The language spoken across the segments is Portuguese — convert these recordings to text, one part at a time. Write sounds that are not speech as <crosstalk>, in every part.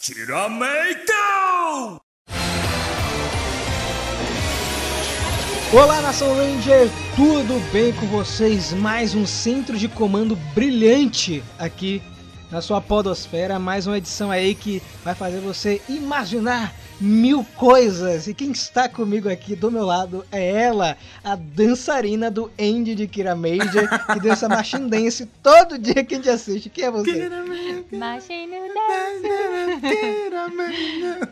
Tirameito! Olá, Nação Ranger, tudo bem com vocês? Mais um centro de comando brilhante aqui na sua podosfera, mais uma edição aí que vai fazer você imaginar mil coisas. E quem está comigo aqui do meu lado é ela, a dançarina do Andy de Kira Major, que dança <laughs> Machine Dance todo dia que a gente assiste. Quem é você? Machine Dance.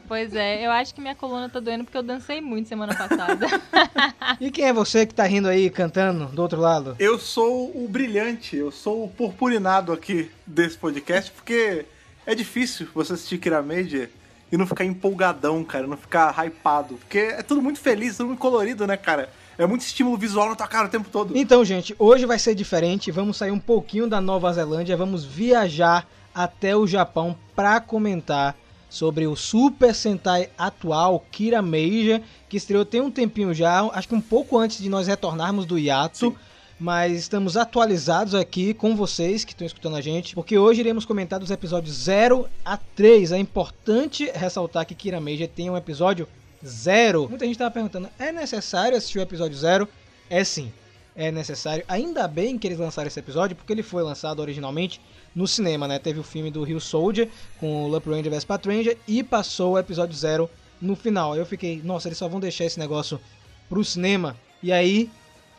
pois é, eu acho que minha coluna tá doendo porque eu dancei muito semana passada. <laughs> e quem é você que tá rindo aí, cantando do outro lado? Eu sou o brilhante, eu sou o purpurinado aqui desse podcast, porque é difícil você assistir Kira Major e não ficar empolgadão, cara, não ficar hypado. Porque é tudo muito feliz, tudo muito colorido, né, cara? É muito estímulo visual na tua cara o tempo todo. Então, gente, hoje vai ser diferente. Vamos sair um pouquinho da Nova Zelândia, vamos viajar até o Japão para comentar sobre o Super Sentai atual Kira Meija, que estreou tem um tempinho já, acho que um pouco antes de nós retornarmos do hiato. Sim mas estamos atualizados aqui com vocês que estão escutando a gente, porque hoje iremos comentar dos episódios 0 a 3. É importante ressaltar que Kira Major tem um episódio 0. Muita gente estava perguntando: é necessário assistir o episódio 0? É sim, é necessário. Ainda bem que eles lançaram esse episódio, porque ele foi lançado originalmente no cinema, né? Teve o filme do Rio Soldier com o Lup Ranger vs Patranger e passou o episódio 0 no final. Eu fiquei, nossa, eles só vão deixar esse negócio pro cinema. E aí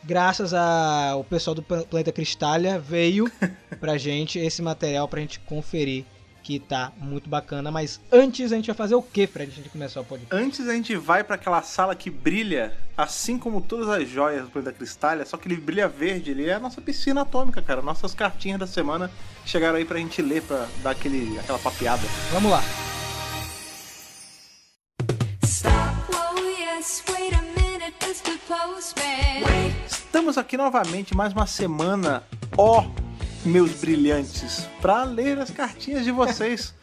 graças ao pessoal do Planeta Cristália, veio <laughs> pra gente esse material pra gente conferir. Que tá muito bacana, mas antes a gente vai fazer o que, Fred, antes de começar o podcast? Antes a gente vai para aquela sala que brilha, assim como todas as joias do Planeta Cristália, só que ele brilha verde, ele é a nossa piscina atômica, cara. Nossas cartinhas da semana chegaram aí pra gente ler, pra dar aquele, aquela papeada. Vamos lá. Estamos aqui novamente, mais uma semana, ó, meus brilhantes, para ler as cartinhas de vocês.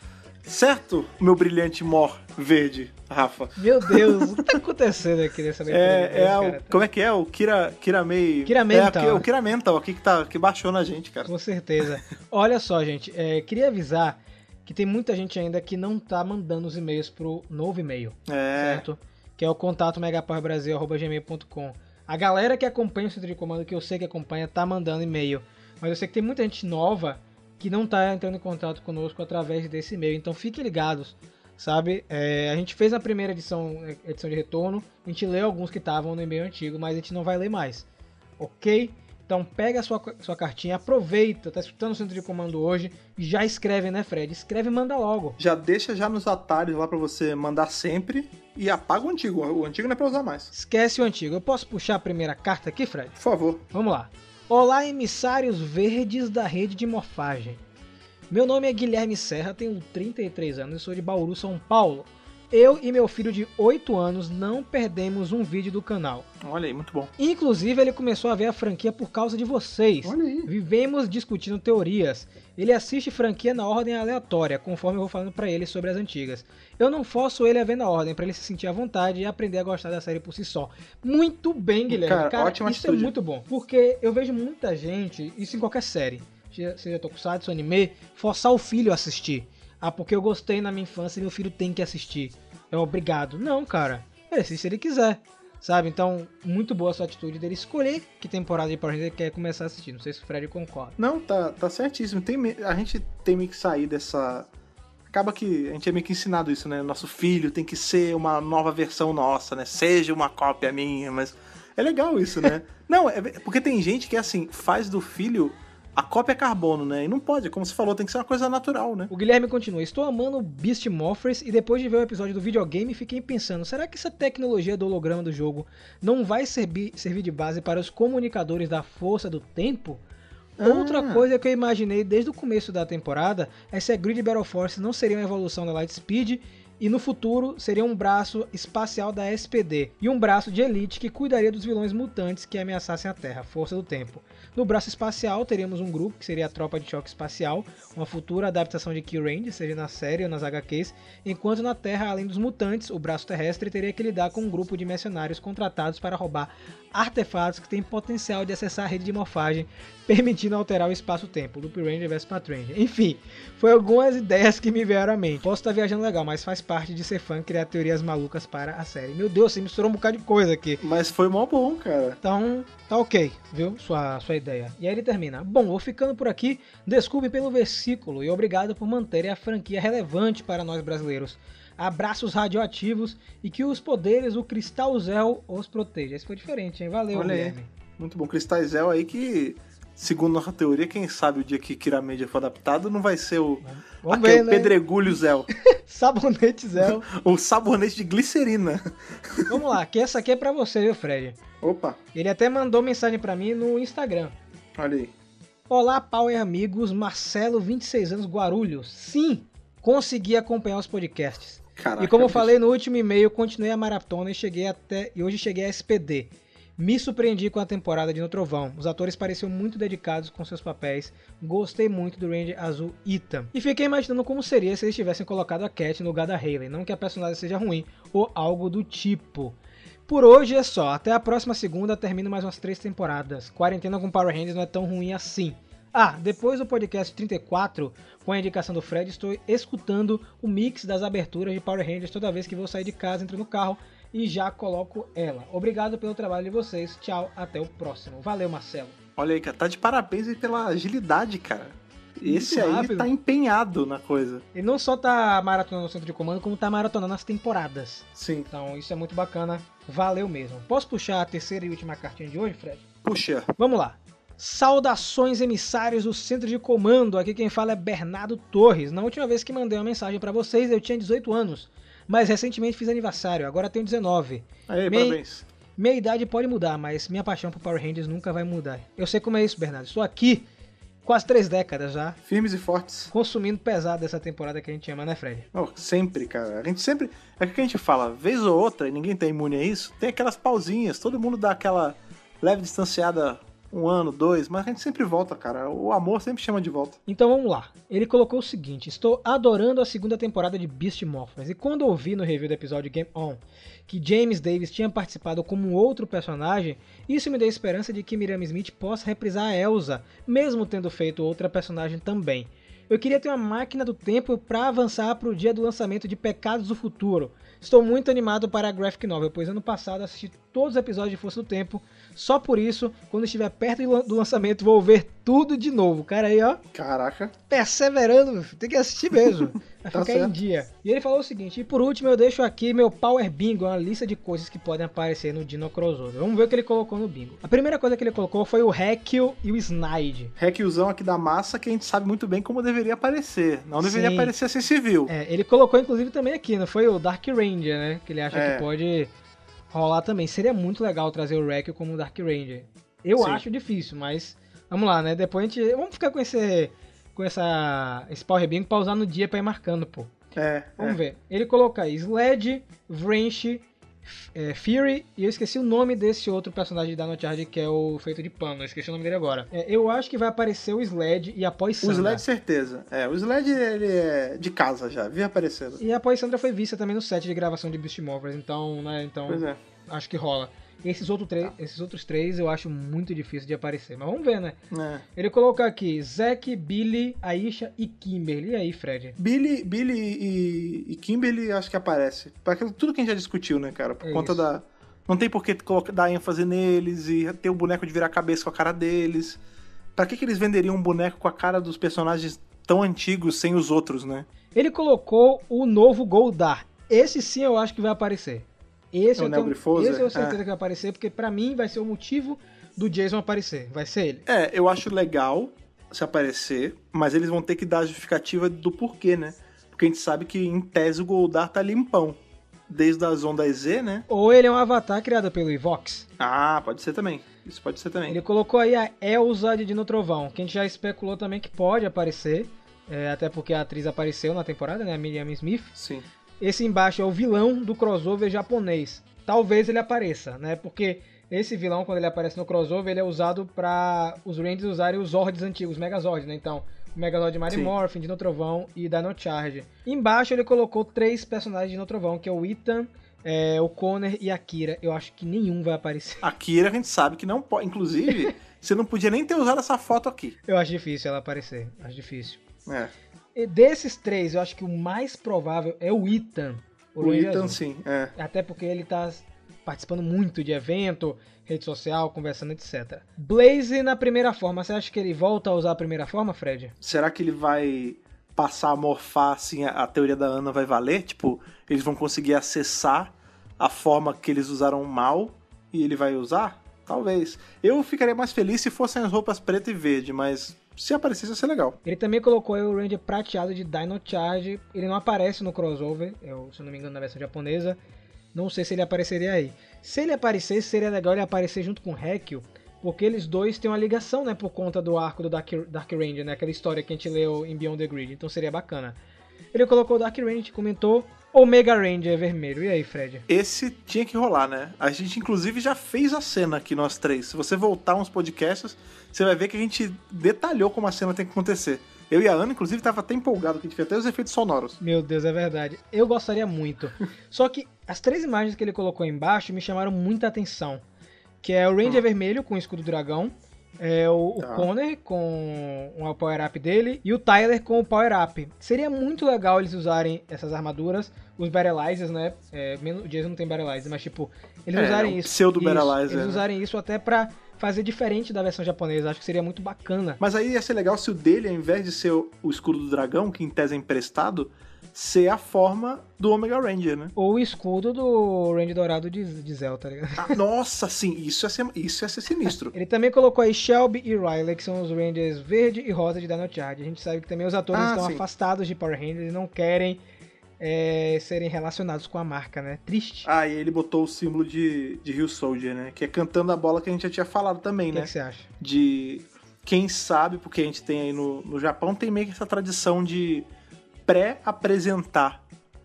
certo, meu brilhante mor verde, Rafa? Meu Deus, o que tá acontecendo aqui nessa leitura? É, é o, como é que é? O Kira, Kiramei... Kiramental. É, o Kiramental aqui que, tá, que baixou na gente, cara. Com certeza. Olha só, gente, é, queria avisar que tem muita gente ainda que não tá mandando os e-mails pro novo e-mail, é. certo? que é o contato megapowerbrasil.gmail.com. A galera que acompanha o centro de comando, que eu sei que acompanha, tá mandando e-mail. Mas eu sei que tem muita gente nova que não tá entrando em contato conosco através desse e-mail. Então fiquem ligados, sabe? É, a gente fez a primeira edição, edição de retorno, a gente leu alguns que estavam no e-mail antigo, mas a gente não vai ler mais. Ok? Então pega a sua, sua cartinha, aproveita, tá escutando o centro de comando hoje já escreve, né, Fred? Escreve e manda logo. Já deixa já nos atalhos lá para você mandar sempre e apaga o antigo. O antigo não é pra usar mais. Esquece o antigo. Eu posso puxar a primeira carta aqui, Fred? Por favor. Vamos lá. Olá, emissários verdes da rede de morfagem. Meu nome é Guilherme Serra, tenho 33 anos e sou de Bauru, São Paulo. Eu e meu filho de 8 anos não perdemos um vídeo do canal. Olha aí, muito bom. Inclusive, ele começou a ver a franquia por causa de vocês. Olha aí. Vivemos discutindo teorias. Ele assiste franquia na ordem aleatória, conforme eu vou falando para ele sobre as antigas. Eu não forço ele a ver na ordem, para ele se sentir à vontade e aprender a gostar da série por si só. Muito bem, Guilherme. Cara, Cara ótima isso atitude. é muito bom. Porque eu vejo muita gente, isso em qualquer série, seja Tokusatsu, anime, forçar o filho a assistir. Ah, porque eu gostei na minha infância e meu filho tem que assistir. É obrigado. Não, cara. Ele assiste se ele quiser. Sabe? Então, muito boa a sua atitude dele escolher que temporada de Power Rangers ele quer começar a assistir. Não sei se o Fred concorda. Não, tá, tá certíssimo. Tem, a gente tem meio que sair dessa. Acaba que a gente é meio que ensinado isso, né? Nosso filho tem que ser uma nova versão nossa, né? Seja uma cópia minha, mas. É legal isso, né? <laughs> Não, é porque tem gente que, assim, faz do filho a cópia é carbono, né? E não pode, como você falou, tem que ser uma coisa natural, né? O Guilherme continua: Estou amando Beast Morphers e depois de ver o episódio do videogame fiquei pensando: será que essa tecnologia do holograma do jogo não vai servir, servir de base para os comunicadores da força do tempo? Ah. Outra coisa que eu imaginei desde o começo da temporada é se a Grid Battle Force não seria uma evolução da Light Speed e no futuro seria um braço espacial da SPD e um braço de elite que cuidaria dos vilões mutantes que ameaçassem a Terra, Força do Tempo. No braço espacial teríamos um grupo que seria a Tropa de Choque Espacial, uma futura adaptação de Key seja na série ou nas HQs, enquanto na Terra, além dos mutantes, o braço terrestre teria que lidar com um grupo de mercenários contratados para roubar artefatos que têm potencial de acessar a rede de morfagem, permitindo alterar o espaço-tempo. Loop Ranger vs Patranger. Enfim, foi algumas ideias que me vieram à mente. Posso estar viajando legal, mas faz parte de ser fã criar teorias malucas para a série. Meu Deus, você misturou um bocado de coisa aqui. Mas foi mó bom, cara. Então, tá ok, viu? Sua, sua ideia. E aí ele termina. Bom, vou ficando por aqui. Desculpe pelo versículo e obrigado por manterem a franquia relevante para nós brasileiros abraços radioativos e que os poderes do Cristal Zel os proteja. Isso foi diferente, hein? Valeu, Olha Guilherme. Aí. Muito bom. Cristal Zel aí que, segundo nossa teoria, quem sabe o dia que Kiramedia for adaptado não vai ser o, Vamos aquele ver, né? pedregulho Zel. <laughs> Sabonete Zel. <laughs> o sabonete de glicerina. <laughs> Vamos lá, que essa aqui é pra você, viu, Fred? Opa, Ele até mandou mensagem pra mim no Instagram. olha aí. Olá, Power amigos, Marcelo, 26 anos, Guarulhos. Sim, consegui acompanhar os podcasts. Caraca, e como eu falei no último e-mail, continuei a maratona e cheguei até e hoje cheguei a SPD. Me surpreendi com a temporada de No Trovão. Os atores pareciam muito dedicados com seus papéis. Gostei muito do Ranger Azul Ethan. E fiquei imaginando como seria se eles tivessem colocado a Cat no lugar da Hayley. Não que a personagem seja ruim ou algo do tipo. Por hoje é só. Até a próxima segunda termino mais umas três temporadas. Quarentena com Power Rangers não é tão ruim assim. Ah, depois do podcast 34, com a indicação do Fred, estou escutando o mix das aberturas de Power Rangers toda vez que vou sair de casa, entro no carro e já coloco ela. Obrigado pelo trabalho de vocês. Tchau, até o próximo. Valeu, Marcelo. Olha aí, cara. Tá de parabéns aí pela agilidade, cara. Esse Muito aí rápido. tá empenhado na coisa. Ele não só tá maratonando no centro de comando, como tá maratonando as temporadas. Sim. Então isso é muito bacana. Valeu mesmo. Posso puxar a terceira e última cartinha de hoje, Fred? Puxa. Vamos lá. Saudações emissários do centro de comando. Aqui quem fala é Bernardo Torres. Na última vez que mandei uma mensagem pra vocês, eu tinha 18 anos, mas recentemente fiz aniversário, agora tenho 19. Aí, parabéns. Minha idade pode mudar, mas minha paixão por Power Rangers nunca vai mudar. Eu sei como é isso, Bernardo. Estou aqui quase três décadas já, Firmes e fortes. consumindo pesado essa temporada que a gente ama, né, Fred? Oh, sempre, cara. A gente sempre. É o que a gente fala, vez ou outra, e ninguém tá imune a isso, tem aquelas pausinhas, todo mundo dá aquela leve distanciada um ano, dois, mas a gente sempre volta, cara. O amor sempre chama de volta. Então vamos lá. Ele colocou o seguinte: Estou adorando a segunda temporada de Beast Morphers. E quando ouvi no review do episódio Game On que James Davis tinha participado como outro personagem, isso me deu esperança de que Miriam Smith possa reprisar a Elsa, mesmo tendo feito outra personagem também. Eu queria ter uma máquina do tempo para avançar para o dia do lançamento de Pecados do Futuro. Estou muito animado para a graphic novel, pois ano passado assisti todos os episódios de Força do Tempo. Só por isso, quando estiver perto do lan- do lançamento, vou ver tudo de novo. Cara aí, ó, Caraca. perseverando, tem que assistir mesmo. <laughs> Vai Tá ficar em certo. dia. E ele falou o seguinte: e por último, eu deixo aqui meu Power Bingo, uma lista de coisas que podem aparecer no Dino Crossover. Vamos ver o que ele colocou no bingo. A primeira coisa que ele colocou foi o Hekil e o Snide. Hackzão aqui da massa que a gente sabe muito bem como deveria aparecer. Não deveria Sim. aparecer assim civil. É, ele colocou inclusive também aqui, não foi o Dark Ranger, né? Que ele acha É. que pode rolar também. Seria muito legal trazer o Hekil como Dark Ranger. Eu Sim. acho difícil, mas vamos lá, né? Depois a gente. Vamos ficar com esse. Com essa, esse Power Bingo pra usar no dia pra ir marcando, pô. É. Vamos é. ver. Ele coloca aí Sled, Wrench, é, Fury, e eu esqueci o nome desse outro personagem da Notchard que é o feito de pano. Eu esqueci o nome dele agora. É, eu acho que vai aparecer o Sled e a O Poissandra. Sled, certeza. É, o Sled, ele é de casa já, vi aparecendo. E a Poissandra foi vista também no set de gravação de Beast Morphers, então, né, então Pois é. acho que rola. Esses, outro três- esses outros três eu acho muito difícil de aparecer, mas vamos ver, né? É. Ele coloca aqui Zack, Billy, Aisha e Kimberly. E aí, Fred? Billy, Billy e, e Kimberly acho que aparece. Aquilo- tudo que a gente já discutiu, né, cara? Por É conta isso. da. Não tem por que colocar- dar ênfase neles e ter o boneco de virar a cabeça com a cara deles. Pra que, que eles venderiam um boneco com a cara dos personagens tão antigos sem os outros, né? Ele colocou o novo Goldar. Esse sim eu acho que vai aparecer. Esse, É o eu, tenho, esse eu certeza É. que vai aparecer, porque pra mim vai ser o motivo do Jason aparecer. Vai ser ele. É, eu acho legal se aparecer, mas eles vão ter que dar a justificativa do porquê, né? Porque a gente sabe que, em tese, o Goldar tá limpão. Desde a Zonda Z, né? Ou ele é um avatar criado pelo Evox. Ah, pode ser também. Isso pode ser também. Ele colocou aí a Elsa de Dino Trovão, que a gente já especulou também que pode aparecer. é, até porque a atriz apareceu na temporada, né? A Miriam Smith. Sim. Esse embaixo é o vilão do crossover japonês. Talvez ele apareça, né? Porque esse vilão, quando ele aparece no crossover, ele é usado para os Rangers usarem os Zords antigos, Megazords, né? Então, o Megazord de Mighty. Morphin, Dino Trovão e Dino Charge. Embaixo ele colocou três personagens de Dino Trovão, que é o Ethan, é, o Connor e a Kira. Eu acho que nenhum vai aparecer. A Kira a gente sabe que não pode. Inclusive, <laughs> você não podia nem ter usado essa foto aqui. Eu acho difícil ela aparecer. Acho difícil. É. E desses três, eu acho que o mais provável é o Ethan. O Ranger Ethan, sim. É. Até porque ele tá participando muito de evento, rede social, conversando, etc. Blaze na primeira forma, você acha que ele volta a usar a primeira forma, Fred? Será que ele vai passar a morfar assim? A, a teoria da Ana vai valer? Tipo, eles vão conseguir acessar a forma que eles usaram mal e ele vai usar? Talvez. Eu ficaria mais feliz se fossem as roupas preta e verde, mas se aparecesse ia ser legal. Ele também colocou o Ranger prateado de Dino Charge. Ele não aparece no crossover, eu, se não me engano, na versão japonesa. Não sei se ele apareceria aí. Se ele aparecesse, seria legal ele aparecer junto com o Hekio, porque eles dois têm uma ligação, né, por conta do arco do Dark, Dark Ranger, né, aquela história que a gente leu em Beyond the Grid. Então seria bacana. Ele colocou o Dark Ranger, comentou Omega Ranger vermelho. E aí, Fred? Esse tinha que rolar, né? A gente, inclusive, já fez a cena aqui, nós três. Se você voltar uns podcasts, você vai ver que a gente detalhou como a cena tem que acontecer. Eu e a Ana, inclusive, tava até empolgado, que a gente fez até os efeitos sonoros. Meu Deus, é verdade. Eu gostaria muito. <laughs> Só que as três imagens que ele colocou aí embaixo me chamaram muita atenção. Que é o Ranger vermelho com o escudo do dragão. É o, o Tá. Connor com o power up dele e o Tyler com o power up. Seria muito legal eles usarem essas armaduras, os Battlizers, né? É, o Jason não tem Battleizers, mas tipo, eles É, usarem isso. pseudo Battleizer, Eles né? usarem isso até pra fazer diferente da versão japonesa. Acho que seria muito bacana. Mas aí ia ser legal se o dele, ao invés de ser o o escudo do dragão, que em tese é emprestado, ser a forma do Omega Ranger, né? Ou o escudo do Ranger Dourado de, de Zell, tá ligado? Ah, nossa, sim, isso ia, ser, isso ia ser sinistro. Ele também colocou aí Shelby e Riley, que são os Rangers verde e rosa de Dino Charge. A gente sabe que também os atores Ah, estão sim. afastados de Power Rangers e não querem é, serem relacionados com a marca, né? Triste. Ah, e ele botou o símbolo de, de Rio Soldier, né? Que é cantando a bola que a gente já tinha falado também, o que, né? que você acha? de quem sabe, porque a gente tem aí no, no Japão, tem meio que essa tradição de pré-apresentar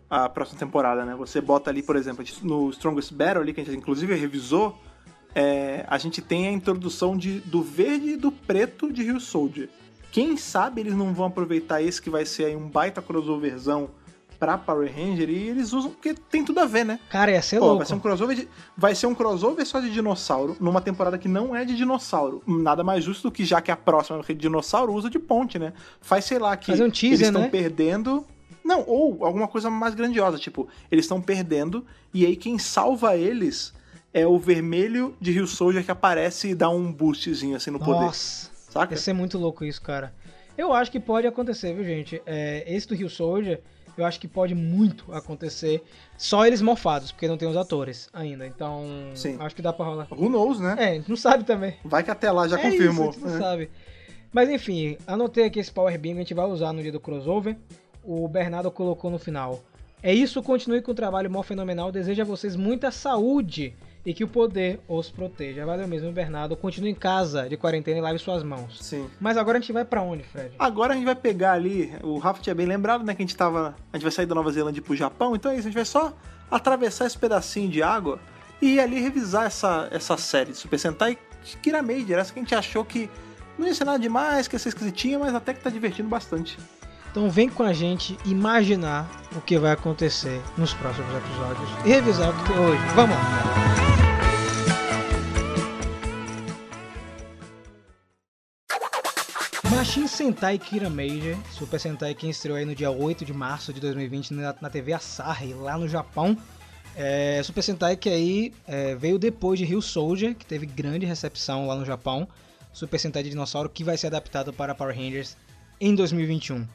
a próxima temporada, né? Você bota ali, por exemplo, no Strongest Battle ali, que a gente inclusive revisou, é, a gente tem a introdução de, do verde e do preto de Rio Soldier. Quem sabe eles não vão aproveitar esse que vai ser aí um baita crossoverzão pra Power Ranger e eles usam, porque tem tudo a ver, né? Cara, ia ser Pô, louco. vai ser um crossover de, vai ser um crossover só de dinossauro numa temporada que não é de dinossauro. Nada mais justo do que já que a próxima de dinossauro usa de ponte, né? Faz sei lá que um teaser, eles estão né? perdendo. Não, ou alguma coisa mais grandiosa, tipo, eles estão perdendo e aí quem salva eles é o vermelho de Rio Soldier que aparece e dá um boostzinho assim no poder, Nossa, ia ser muito louco isso, cara. Eu acho que pode acontecer, viu, gente? É, esse do Rio Soldier, eu acho que pode muito acontecer. Só eles morfados, porque não tem os atores ainda. Então, Sim. acho que dá pra rolar. Who knows, né? É, a gente não sabe também. Vai que até lá já é confirmou. Isso, a gente não né? sabe. Mas enfim, anotei aqui esse Power Bingo, a gente vai usar no dia do crossover. O Bernardo colocou no final. É isso, continue com o trabalho mó fenomenal. Desejo a vocês muita saúde e que o poder os proteja. Valeu mesmo, Bernardo. Continue em casa de quarentena e lave suas mãos. Sim. Mas agora a gente vai pra onde, Fred? Agora a gente vai pegar ali, o Rafa tinha bem lembrado, né, que a gente tava, a gente vai sair da Nova Zelândia pro Japão, então é isso, a gente vai só atravessar esse pedacinho de água e ir ali revisar essa, essa série Super Sentai Kira Major, essa que a gente achou que não ia ser nada demais, que ia ser esquisitinha, mas até que tá divertindo bastante. Então vem com a gente imaginar o que vai acontecer nos próximos episódios e revisar o que tem hoje. Vamos! Machine Sentai Kira Major, Super Sentai que estreou aí no dia 8 de março de 2020 na, na TV Asahi, lá no Japão. É, Super Sentai que aí é, veio depois de Rio Soldier, que teve grande recepção lá no Japão. Super Sentai de dinossauro que vai ser adaptado para Power Rangers em 2021.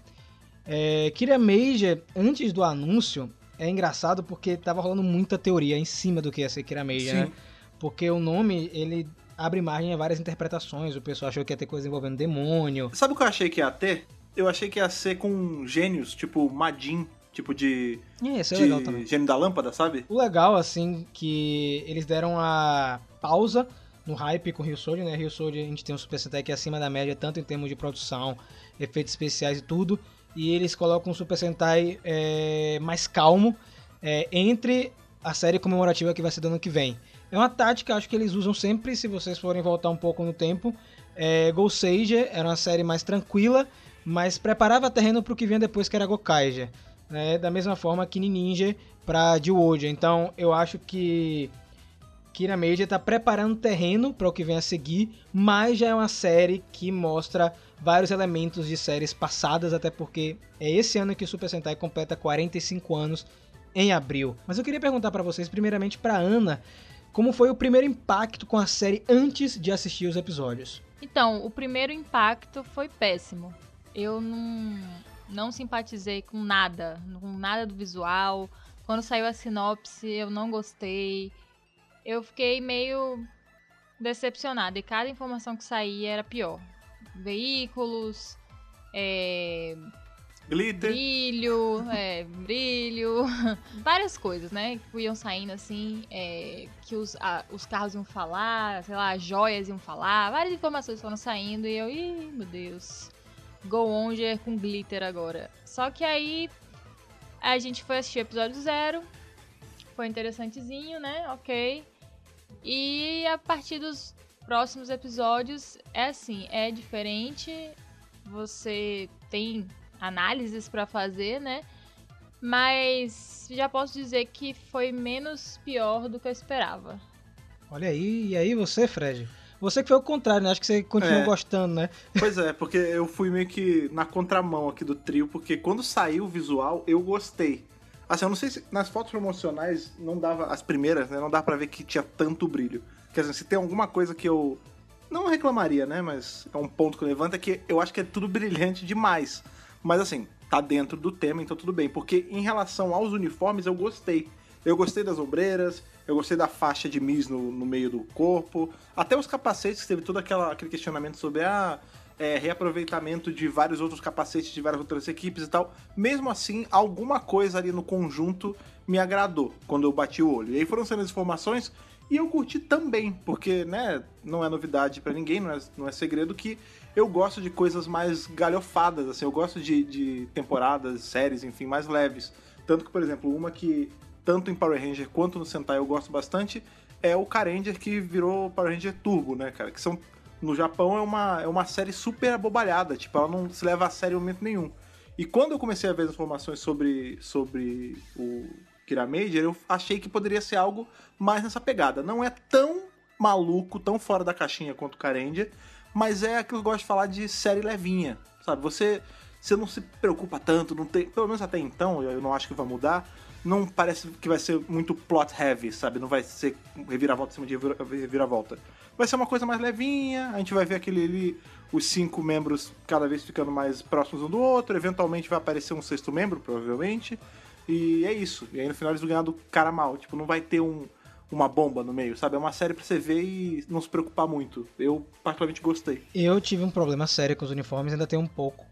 É, Kira Major, antes do anúncio, é engraçado porque tava rolando muita teoria em cima do que ia ser Kira Major, Sim. né? Porque o nome, ele abre margem a várias interpretações. O pessoal achou que ia ter coisa envolvendo demônio. Sabe o que eu achei que ia ter? Eu achei que ia ser com gênios, tipo Majin, tipo de, E isso é de legal também. gênio da lâmpada, sabe? O legal, assim, que eles deram a pausa no hype com o Rio Soldier, né? Rio Soldier a gente tem um Super Sentai que é acima da média, tanto em termos de produção, efeitos especiais e tudo. E eles colocam um Super Sentai é, mais calmo é, entre a série comemorativa que vai ser do ano que vem. É uma tática, acho que eles usam sempre, se vocês forem voltar um pouco no tempo. É, era uma série mais tranquila, mas preparava terreno para o que vinha depois, que era Gokaiger. Né? Da mesma forma que Ninja para Jiwoja. Então eu acho que Kira Major está preparando terreno para o que vem a seguir, mas já é uma série que mostra vários elementos de séries passadas, até porque é esse ano que o Super Sentai completa 45 anos em abril. Mas eu queria perguntar para vocês, primeiramente para Ana, como foi o primeiro impacto com a série antes de assistir os episódios? Então, o primeiro impacto foi péssimo. Eu não, não simpatizei com nada, com nada do visual. Quando saiu a sinopse, eu não gostei. Eu fiquei meio decepcionada e cada informação que saía era pior. Veículos, é, Glitter. Brilho, é, brilho, <laughs> várias coisas, né? Que iam saindo assim, é, que os, a, os carros iam falar, sei lá, as joias iam falar, várias informações foram saindo e eu, ih, meu Deus, Go Onger com glitter agora. Só que aí a gente foi assistir o episódio zero, foi interessantezinho, né? Ok. E a partir dos próximos episódios é assim, é diferente. Você tem análises para fazer, né? Mas já posso dizer que foi menos pior do que eu esperava. Olha aí, e aí você, Fred? Você que foi o contrário, né? Acho que você continuou É. gostando, né? Pois é, porque eu fui meio que na contramão aqui do trio, porque quando saiu o visual, eu gostei. Assim, eu não sei se nas fotos promocionais não dava, as primeiras, né? Não dá pra ver que tinha tanto brilho. Quer dizer, se tem alguma coisa que eu não reclamaria, né? Mas é um ponto que eu levanto é que eu acho que é tudo brilhante demais. Mas assim, tá dentro do tema, então tudo bem. Porque em relação aos uniformes, eu gostei. Eu gostei das ombreiras, eu gostei da faixa de Miss no, no meio do corpo, até os capacetes, teve todo aquela, aquele questionamento sobre a reaproveitamento de vários outros capacetes de várias outras equipes e tal. Mesmo assim, alguma coisa ali no conjunto me agradou quando eu bati o olho. E aí foram sendo as informações e eu curti também, porque, né, não é novidade pra ninguém, não é, não é segredo que eu gosto de coisas mais galhofadas, assim, eu gosto de, de temporadas, séries, enfim, mais leves. Tanto que, por exemplo, uma que tanto em Power Ranger quanto no Sentai eu gosto bastante é o Karanger que virou Power Ranger Turbo, né, cara? Que são no Japão é uma, é uma série super abobalhada, tipo, ela não se leva a sério em momento nenhum. E quando eu comecei a ver as informações sobre, sobre o Kira Major, eu achei que poderia ser algo mais nessa pegada. Não é tão maluco, tão fora da caixinha quanto o Karanger, mas é aquilo que eu gosto de falar de série levinha, sabe? Você, você não se preocupa tanto, não tem, pelo menos até então, eu não acho que vai mudar, não parece que vai ser muito plot heavy, sabe? Não vai ser reviravolta em cima de revira- reviravolta. Vai ser uma coisa mais levinha, a gente vai ver aquele ali, os cinco membros cada vez ficando mais próximos um do outro, eventualmente vai aparecer um sexto membro, provavelmente, e é isso. E aí no final eles vão ganhar do cara mal, tipo, não vai ter um, uma bomba no meio, sabe? É uma série pra você ver e não se preocupar muito. Eu particularmente gostei. Eu tive um problema sério com os uniformes, ainda tenho um pouco.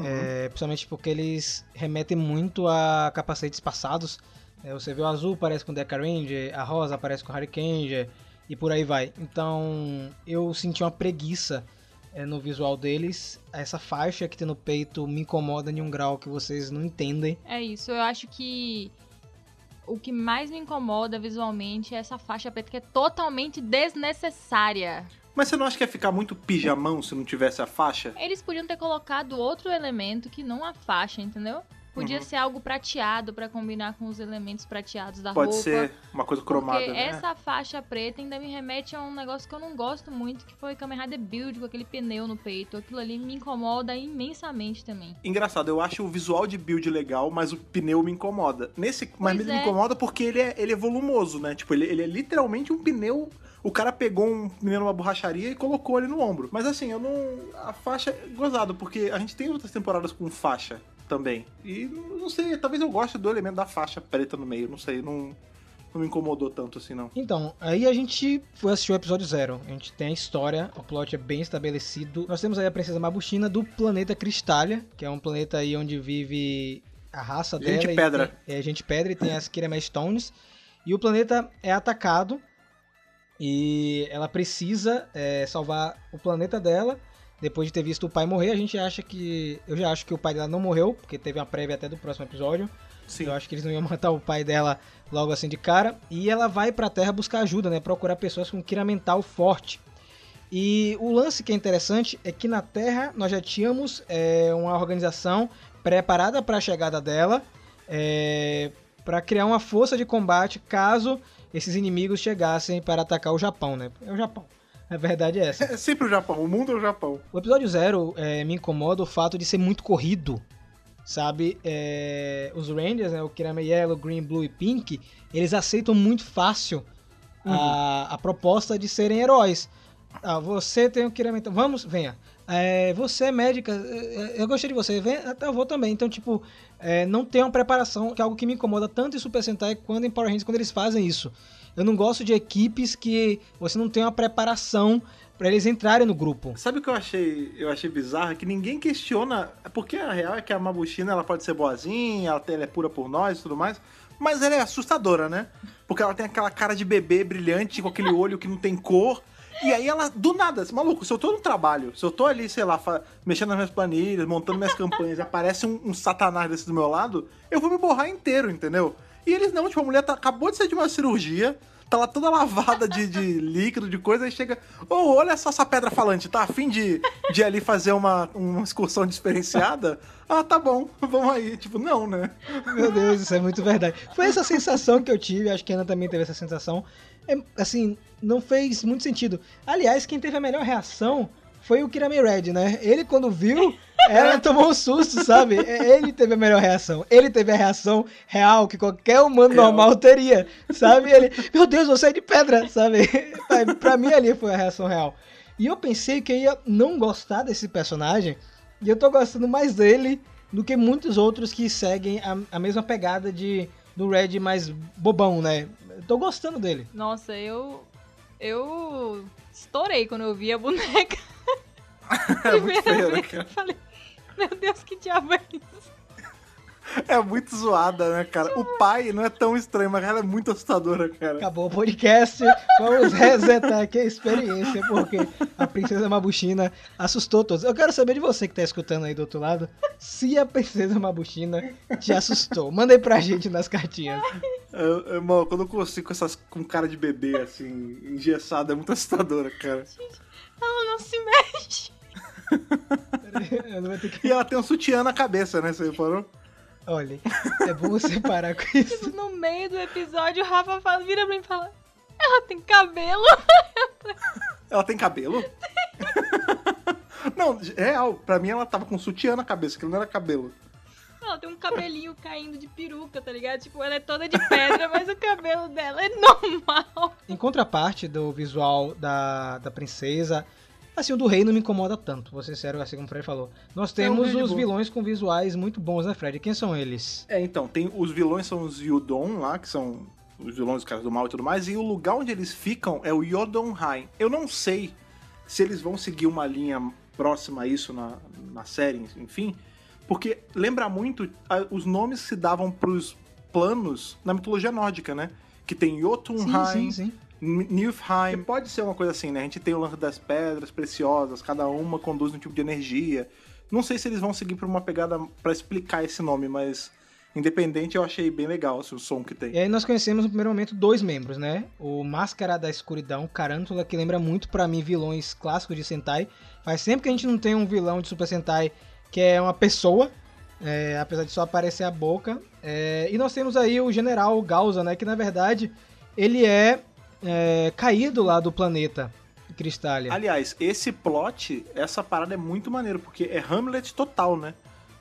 É, principalmente porque eles remetem muito a capacetes passados. É, você vê o azul parece com Deca Ranger, a rosa parece com Hurricaneer e por aí vai. Então eu senti uma preguiça é, no visual deles. Essa faixa que tem no peito me incomoda em um grau que vocês não entendem. É isso, eu acho que o que mais me incomoda visualmente é essa faixa preta que é totalmente desnecessária. Mas você não acha que ia ficar muito pijamão se não tivesse a faixa? Eles podiam ter colocado outro elemento que não a faixa, entendeu? Podia Uhum. ser algo prateado pra combinar com os elementos prateados da Pode roupa. ser uma coisa cromada, Porque né? essa faixa preta ainda me remete a um negócio que eu não gosto muito, que foi Kamen Rider Build com aquele pneu no peito. Aquilo ali me incomoda imensamente também. Engraçado, eu acho o visual de build legal, mas o pneu me incomoda. Nesse, mas Pois ele me é. incomoda porque ele é, ele é volumoso, né? Tipo, ele, ele é literalmente um pneu. O cara pegou um pneu numa borracharia e colocou ali no ombro. Mas assim, eu não. A faixa é gozado, porque a gente tem outras temporadas com faixa também. E não sei, talvez eu goste do elemento da faixa preta no meio, não sei, não, não me incomodou tanto assim, não. Então, aí a gente foi assistir o episódio zero. A gente tem a história, o plot é bem estabelecido. Nós temos aí a princesa Mabushina do planeta Cristália, que é um planeta aí onde vive a raça Gente dela. pedra. tem- é, gente pedra e tem as Kirema Stones. E o planeta é atacado e ela precisa é, salvar o planeta dela depois de ter visto o pai morrer, a gente acha que. Eu já acho que o pai dela não morreu, porque teve uma prévia até do próximo episódio. Sim. Eu acho que eles não iam matar o pai dela logo assim de cara. E ela vai pra Terra buscar ajuda, né? Procurar pessoas com Kira mental forte. E o lance que é interessante é que na Terra nós já tínhamos é, uma organização preparada para a chegada dela, é, para criar uma força de combate caso esses inimigos chegassem para atacar o Japão, né? É o Japão. A verdade é essa. É sempre o Japão, o mundo é o Japão. O episódio zero é, me incomoda o fato de ser muito corrido. Sabe? É, os Rangers, né, o Kirame Yellow, Green, Blue e Pink, eles aceitam muito fácil a, a proposta de serem heróis. Ah, você tem o Kirame. então Vamos, venha. É, você é médica, é, eu gostei de você, vem, até eu vou também. Então, tipo, é, não tem uma preparação, que é algo que me incomoda tanto em Super Sentai quanto em Power Rangers quando eles fazem isso. Eu não gosto de equipes que você não tem uma preparação pra eles entrarem no grupo. Sabe o que eu achei, eu achei bizarro? É que ninguém questiona. Porque a real é que a Mabushina ela pode ser boazinha, ela, ela é pura por nós e tudo mais. Mas ela é assustadora, né? Porque ela tem aquela cara de bebê brilhante, com aquele olho que não tem cor. E aí ela, do nada, assim, maluco, se eu tô no trabalho, se eu tô ali, sei lá, mexendo nas minhas planilhas, montando minhas campanhas, aparece um, um satanás desse do meu lado, eu vou me borrar inteiro, entendeu? E eles não, tipo, a mulher tá- acabou de sair de uma cirurgia, tá lá toda lavada de, de <laughs> líquido, de coisa, aí chega, ô, olha só essa pedra falante, tá afim de, de ali fazer uma, uma excursão diferenciada? Ah, tá bom, vamos aí. Tipo, não, né? Meu Deus, isso é muito verdade. Foi essa sensação que eu tive, acho que a Ana também teve essa sensação. É, assim, não fez muito sentido. Aliás, quem teve a melhor reação foi o Kirame Red, né? Ele, quando viu, ela <laughs> tomou um susto, sabe? Ele teve a melhor reação. Ele teve a reação real que qualquer humano Real. normal teria, sabe? Ele, meu Deus, você é de pedra, sabe? <laughs> Pra- Pra mim, ali foi a reação real. E eu pensei que eu ia não gostar desse personagem, e eu tô gostando mais dele do que muitos outros que seguem a, a mesma pegada de do Red mais bobão, né? Eu tô gostando dele. Nossa, eu. Eu estourei quando eu vi a boneca. É muito feio, né, vez. cara? Eu falei, meu Deus, que diabo é isso? É muito zoada, né, cara? O pai não é tão estranho, mas ela é muito assustadora, cara. Acabou o podcast, vamos resetar aqui a experiência, porque a Princesa Mabuchina assustou todos. Eu quero saber de você que tá escutando aí do outro lado, se a Princesa Mabuchina te assustou. Manda aí pra gente nas cartinhas. Eu, mano, quando eu consigo com essas com cara de bebê, assim, engessada, é muito assustadora, cara. Ela não se mexe. <laughs> Ter que... E ela tem um sutiã na cabeça, né? Você reparou? Olha, é bom você parar com isso. Tipo, no meio do episódio, o Rafa fala, vira pra mim e fala: Ela tem cabelo. <laughs> Ela tem cabelo? não, real, pra mim ela tava com sutiã na cabeça, que não era cabelo. Ela tem um cabelinho caindo de peruca, tá ligado? Tipo, ela é toda de pedra, mas o cabelo dela é normal. Em contraparte do visual da, da princesa, assim, o do rei não me incomoda tanto, vou ser sério, assim como o Fred falou. Nós É um temos rei de os vilões com visuais muito bons, né, Fred? Quem são eles? É, então, tem os vilões são os Yudon lá, que são os vilões, os caras do mal e tudo mais, e o lugar onde eles ficam é o Yodonheim. Eu não sei se eles vão seguir uma linha próxima a isso na, na série, enfim, porque lembra muito a- os nomes que se davam pros planos na mitologia nórdica, né? Que tem Jotunheim, Sim, sim, sim. N- Niflheim. Pode ser uma coisa assim, né? A gente tem o lance das pedras preciosas, cada uma conduz um tipo de energia. Não sei se eles vão seguir por uma pegada pra explicar esse nome, mas independente eu achei bem legal assim, o som que tem. E aí nós conhecemos no primeiro momento dois membros, né? O Máscara da Escuridão, Carântula, que lembra muito pra mim vilões clássicos de Sentai. Faz sempre que a gente não tem um vilão de Super Sentai que é uma pessoa, é, apesar de só aparecer a boca. É, e nós temos aí o General Gausa, né? Que na verdade ele é, é, caído lá do planeta Cristália. Aliás, esse plot, essa parada é muito maneiro, porque é Hamlet total, né?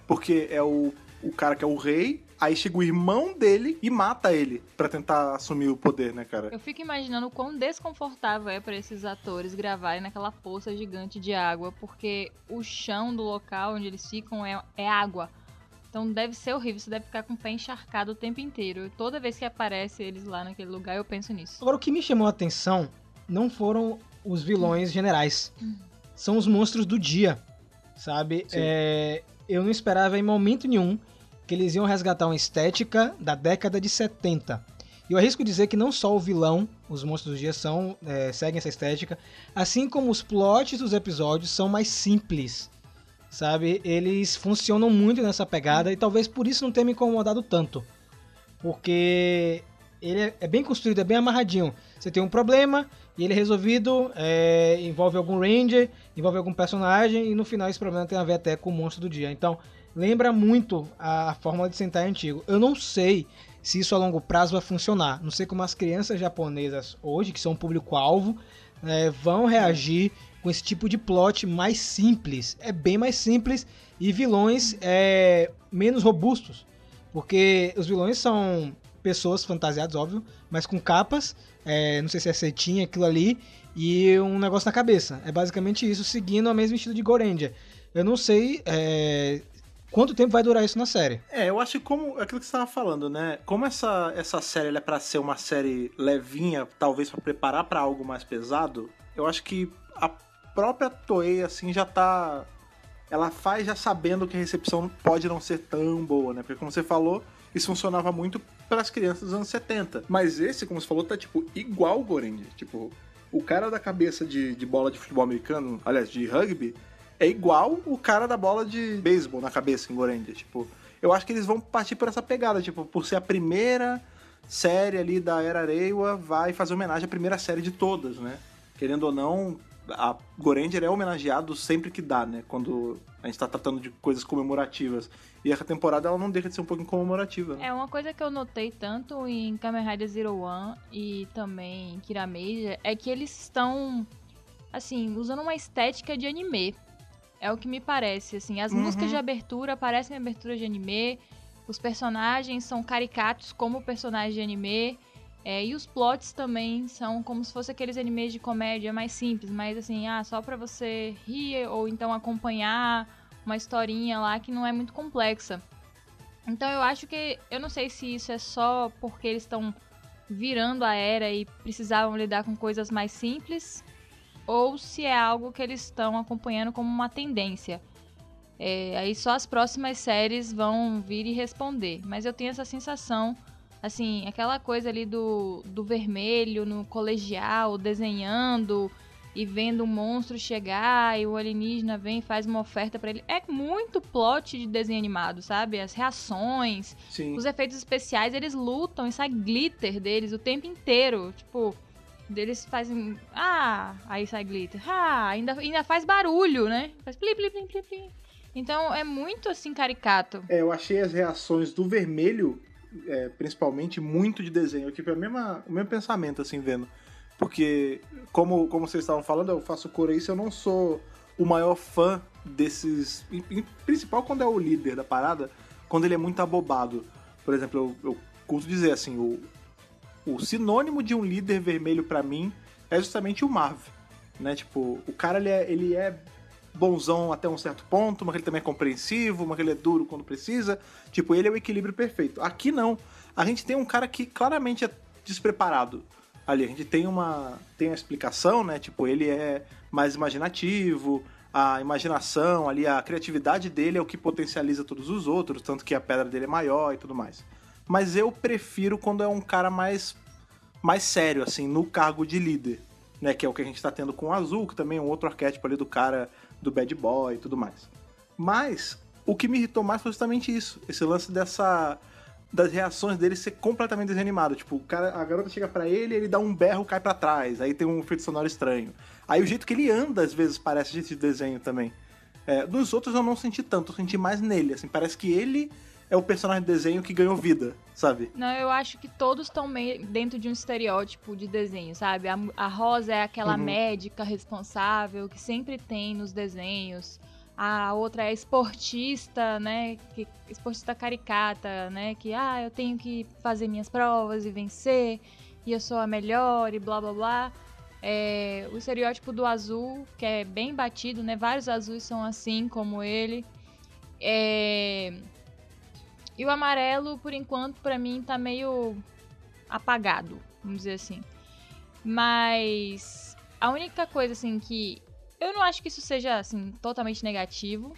Porque é o, o cara que é o rei, aí chega o irmão dele e mata ele pra tentar assumir o poder, né, cara? Eu fico imaginando o quão desconfortável é pra esses atores gravarem naquela poça gigante de água, porque o chão do local onde eles ficam é, é água. Então deve ser horrível, você deve ficar com o pé encharcado o tempo inteiro. Toda vez que aparece eles lá naquele lugar, eu penso nisso. Agora, o que me chamou a atenção não foram os vilões generais. São os monstros do dia, sabe? É, eu não esperava em momento nenhum que eles iam resgatar uma estética da década de 70. E eu arrisco dizer que não só o vilão, os monstros do dia, são, é, seguem essa estética, assim como os plots dos episódios são mais simples, sabe? Eles funcionam muito nessa pegada e talvez por isso não tenha me incomodado tanto. Porque ele é, é bem construído, é bem amarradinho. Você tem um problema e ele é resolvido, é, envolve algum ranger, envolve algum personagem e no final esse problema tem a ver até com o monstro do dia. Então lembra muito a, fórmula de Sentai antigo. Eu não sei se isso a longo prazo vai funcionar. Não sei como as crianças japonesas hoje, que são um público-alvo, é, vão reagir com esse tipo de plot mais simples. É bem mais simples e vilões é, menos robustos. Porque os vilões são pessoas fantasiadas, óbvio, mas com capas, é, não sei se é setinha, aquilo ali, e um negócio na cabeça. É basicamente isso, seguindo o mesmo estilo de Gorendia. Eu não sei é, quanto tempo vai durar isso na série. É, eu acho que como aquilo que você estava falando, né? Como essa, essa série é para ser uma série levinha, talvez para preparar para algo mais pesado, eu acho que a própria Toei assim já tá ela faz já sabendo que a recepção pode não ser tão boa, né? Porque como você falou, isso funcionava muito para as crianças dos anos 70. Mas esse, como você falou, tá tipo igual o Gorendi. Tipo, o cara da cabeça de, de bola de futebol americano, aliás, de rugby, é igual o cara da bola de beisebol na cabeça em Gorendia. Tipo, eu acho que eles vão partir por essa pegada, tipo, por ser a primeira série ali da Era Reiwa, vai fazer homenagem à primeira série de todas, né? Querendo ou não, a Goranger é homenageado sempre que dá, né? Quando a gente tá tratando de coisas comemorativas. E essa temporada ela não deixa de ser um pouquinho comemorativa. Né? É uma coisa que eu notei tanto em Kamen Rider Zero One e também em Kirameja é que eles estão, assim, usando uma estética de anime. É o que me parece, assim. As uhum. músicas de abertura parecem abertura de anime. Os personagens são caricatos como personagens de anime. É, e os plots também são como se fosse aqueles animes de comédia mais simples, mas assim, ah, só pra você rir ou então acompanhar uma historinha lá que não é muito complexa. Então eu acho que. Eu não sei se isso é só porque eles estão virando a era e precisavam lidar com coisas mais simples, ou se é algo que eles estão acompanhando como uma tendência. É, aí só as próximas séries vão vir e responder. Mas eu tenho essa sensação Assim, aquela coisa ali do, do vermelho no colegial, desenhando e vendo um monstro chegar e o alienígena vem e faz uma oferta para ele. É muito plot de desenho animado, sabe? As reações, Sim. os efeitos especiais, eles lutam e sai glitter deles o tempo inteiro. Tipo, deles fazem. Ah, aí sai glitter. Ah, ainda, ainda faz barulho, né? Faz plim, plim, plim, plim, plim. Então é muito assim caricato. É, eu achei as reações do vermelho é, principalmente, muito de desenho. Aqui a mesma, o mesmo pensamento, assim, vendo. Porque, como, como vocês estavam falando, eu faço isso eu não sou o maior fã desses. Em, em, principal quando é o líder da parada, quando ele é muito abobado. Por exemplo, eu, eu curto dizer assim, o, o sinônimo de um líder vermelho para mim é justamente o Marv. Né? Tipo, o cara ele é, ele é bonzão até um certo ponto, mas ele também é compreensivo, mas ele é duro quando precisa. Tipo, ele é o equilíbrio perfeito. Aqui não. A gente tem um cara que claramente é despreparado. Ali, a gente tem uma, tem uma explicação, né? Tipo, ele é mais imaginativo, a imaginação ali, a criatividade dele é o que potencializa todos os outros, tanto que a pedra dele é maior e tudo mais. Mas eu prefiro quando é um cara mais mais sério, assim, no cargo de líder, né? Que é o que a gente tá tendo com o Azul, que também é um outro arquétipo ali do cara do bad boy e tudo mais. Mas o que me irritou mais foi justamente isso, esse lance dessa das reações dele ser completamente desanimado. Tipo, o cara, a garota chega para ele, ele dá um berro, cai para trás, aí tem um efeito sonoro estranho. Aí o jeito que ele anda às vezes parece jeito de desenho também. É, outros eu não senti tanto, eu senti mais nele, assim, parece que ele é o personagem de desenho que ganhou vida, sabe? Não, eu acho que todos estão dentro de um estereótipo de desenho, sabe? A, a Rosa é aquela uhum. médica responsável que sempre tem nos desenhos. A outra é esportista, né? Que, esportista caricata, né? Que, ah, eu tenho que fazer minhas provas e vencer, e eu sou a melhor, e blá blá blá. É, o estereótipo do azul, que é bem batido, né? Vários azuis são assim, como ele. É, e o amarelo, por enquanto, para mim tá meio apagado, vamos dizer assim. Mas a única coisa assim que eu não acho que isso seja assim totalmente negativo.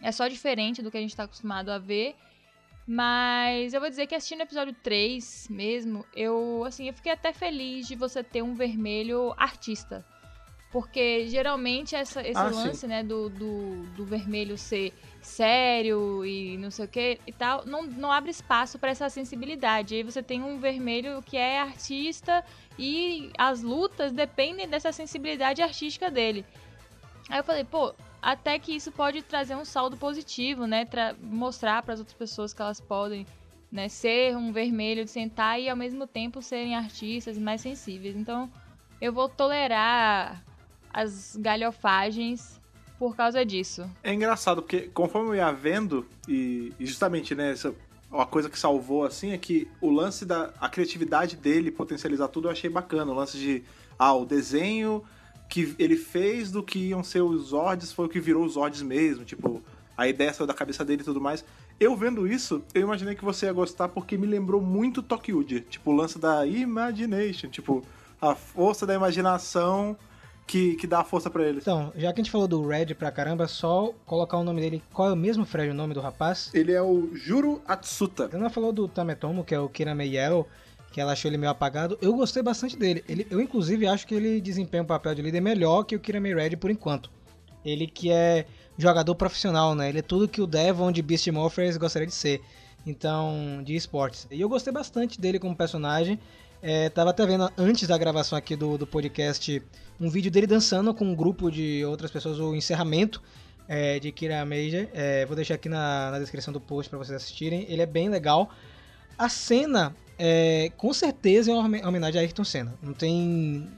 É só diferente do que a gente tá acostumado a ver. Mas eu vou dizer que assistindo o episódio 3 mesmo, eu assim, eu fiquei até feliz de você ter um vermelho artista. Porque geralmente essa, esse Ah, lance, sim. né, do, do, do vermelho ser sério e não sei o que e tal, não, não abre espaço para essa sensibilidade. Aí você tem um vermelho que é artista e as lutas dependem dessa sensibilidade artística dele. Aí eu falei, pô, até que isso pode trazer um saldo positivo, né? Tra mostrar para as outras pessoas que elas podem né, ser um vermelho de sentar e ao mesmo tempo serem artistas mais sensíveis. Então eu vou tolerar as galhofagens por causa disso. É engraçado, porque conforme eu ia vendo, e, justamente, né, essa, uma coisa que salvou, assim, é que o lance da a criatividade dele, potencializar tudo, eu achei bacana. O lance de, ah, o desenho que ele fez do que iam ser os Zords foi o que virou os Zords mesmo, tipo, a ideia saiu da cabeça dele e tudo mais. Eu vendo isso, eu imaginei que você ia gostar porque me lembrou muito Tokyo tipo, o lance da imagination, tipo, a força da imaginação que, que dá a força pra eles. Então, já que a gente falou do Red pra caramba, só colocar o nome dele. Qual é o mesmo, Fred, o nome do rapaz? Ele é o Juro Atsuta. Ela falou do Tametomo, que é o Kirame Yellow, que ela achou ele meio apagado. Eu gostei bastante dele. Ele, eu, inclusive, acho que ele desempenha um papel de líder melhor que o Kirame Red por enquanto. Ele que é jogador profissional, né? Ele é tudo que o Devon de Beast Morphers gostaria de ser. Então, de esportes. E eu gostei bastante dele como personagem. É, tava até vendo antes da gravação aqui do, do podcast um vídeo dele dançando com um grupo de outras pessoas, o encerramento é, de Kira Major. É, vou deixar aqui na, na descrição do post para vocês assistirem. Ele é bem legal. A cena, é, com certeza, é uma homen- homenagem a Ayrton Senna. Não tem,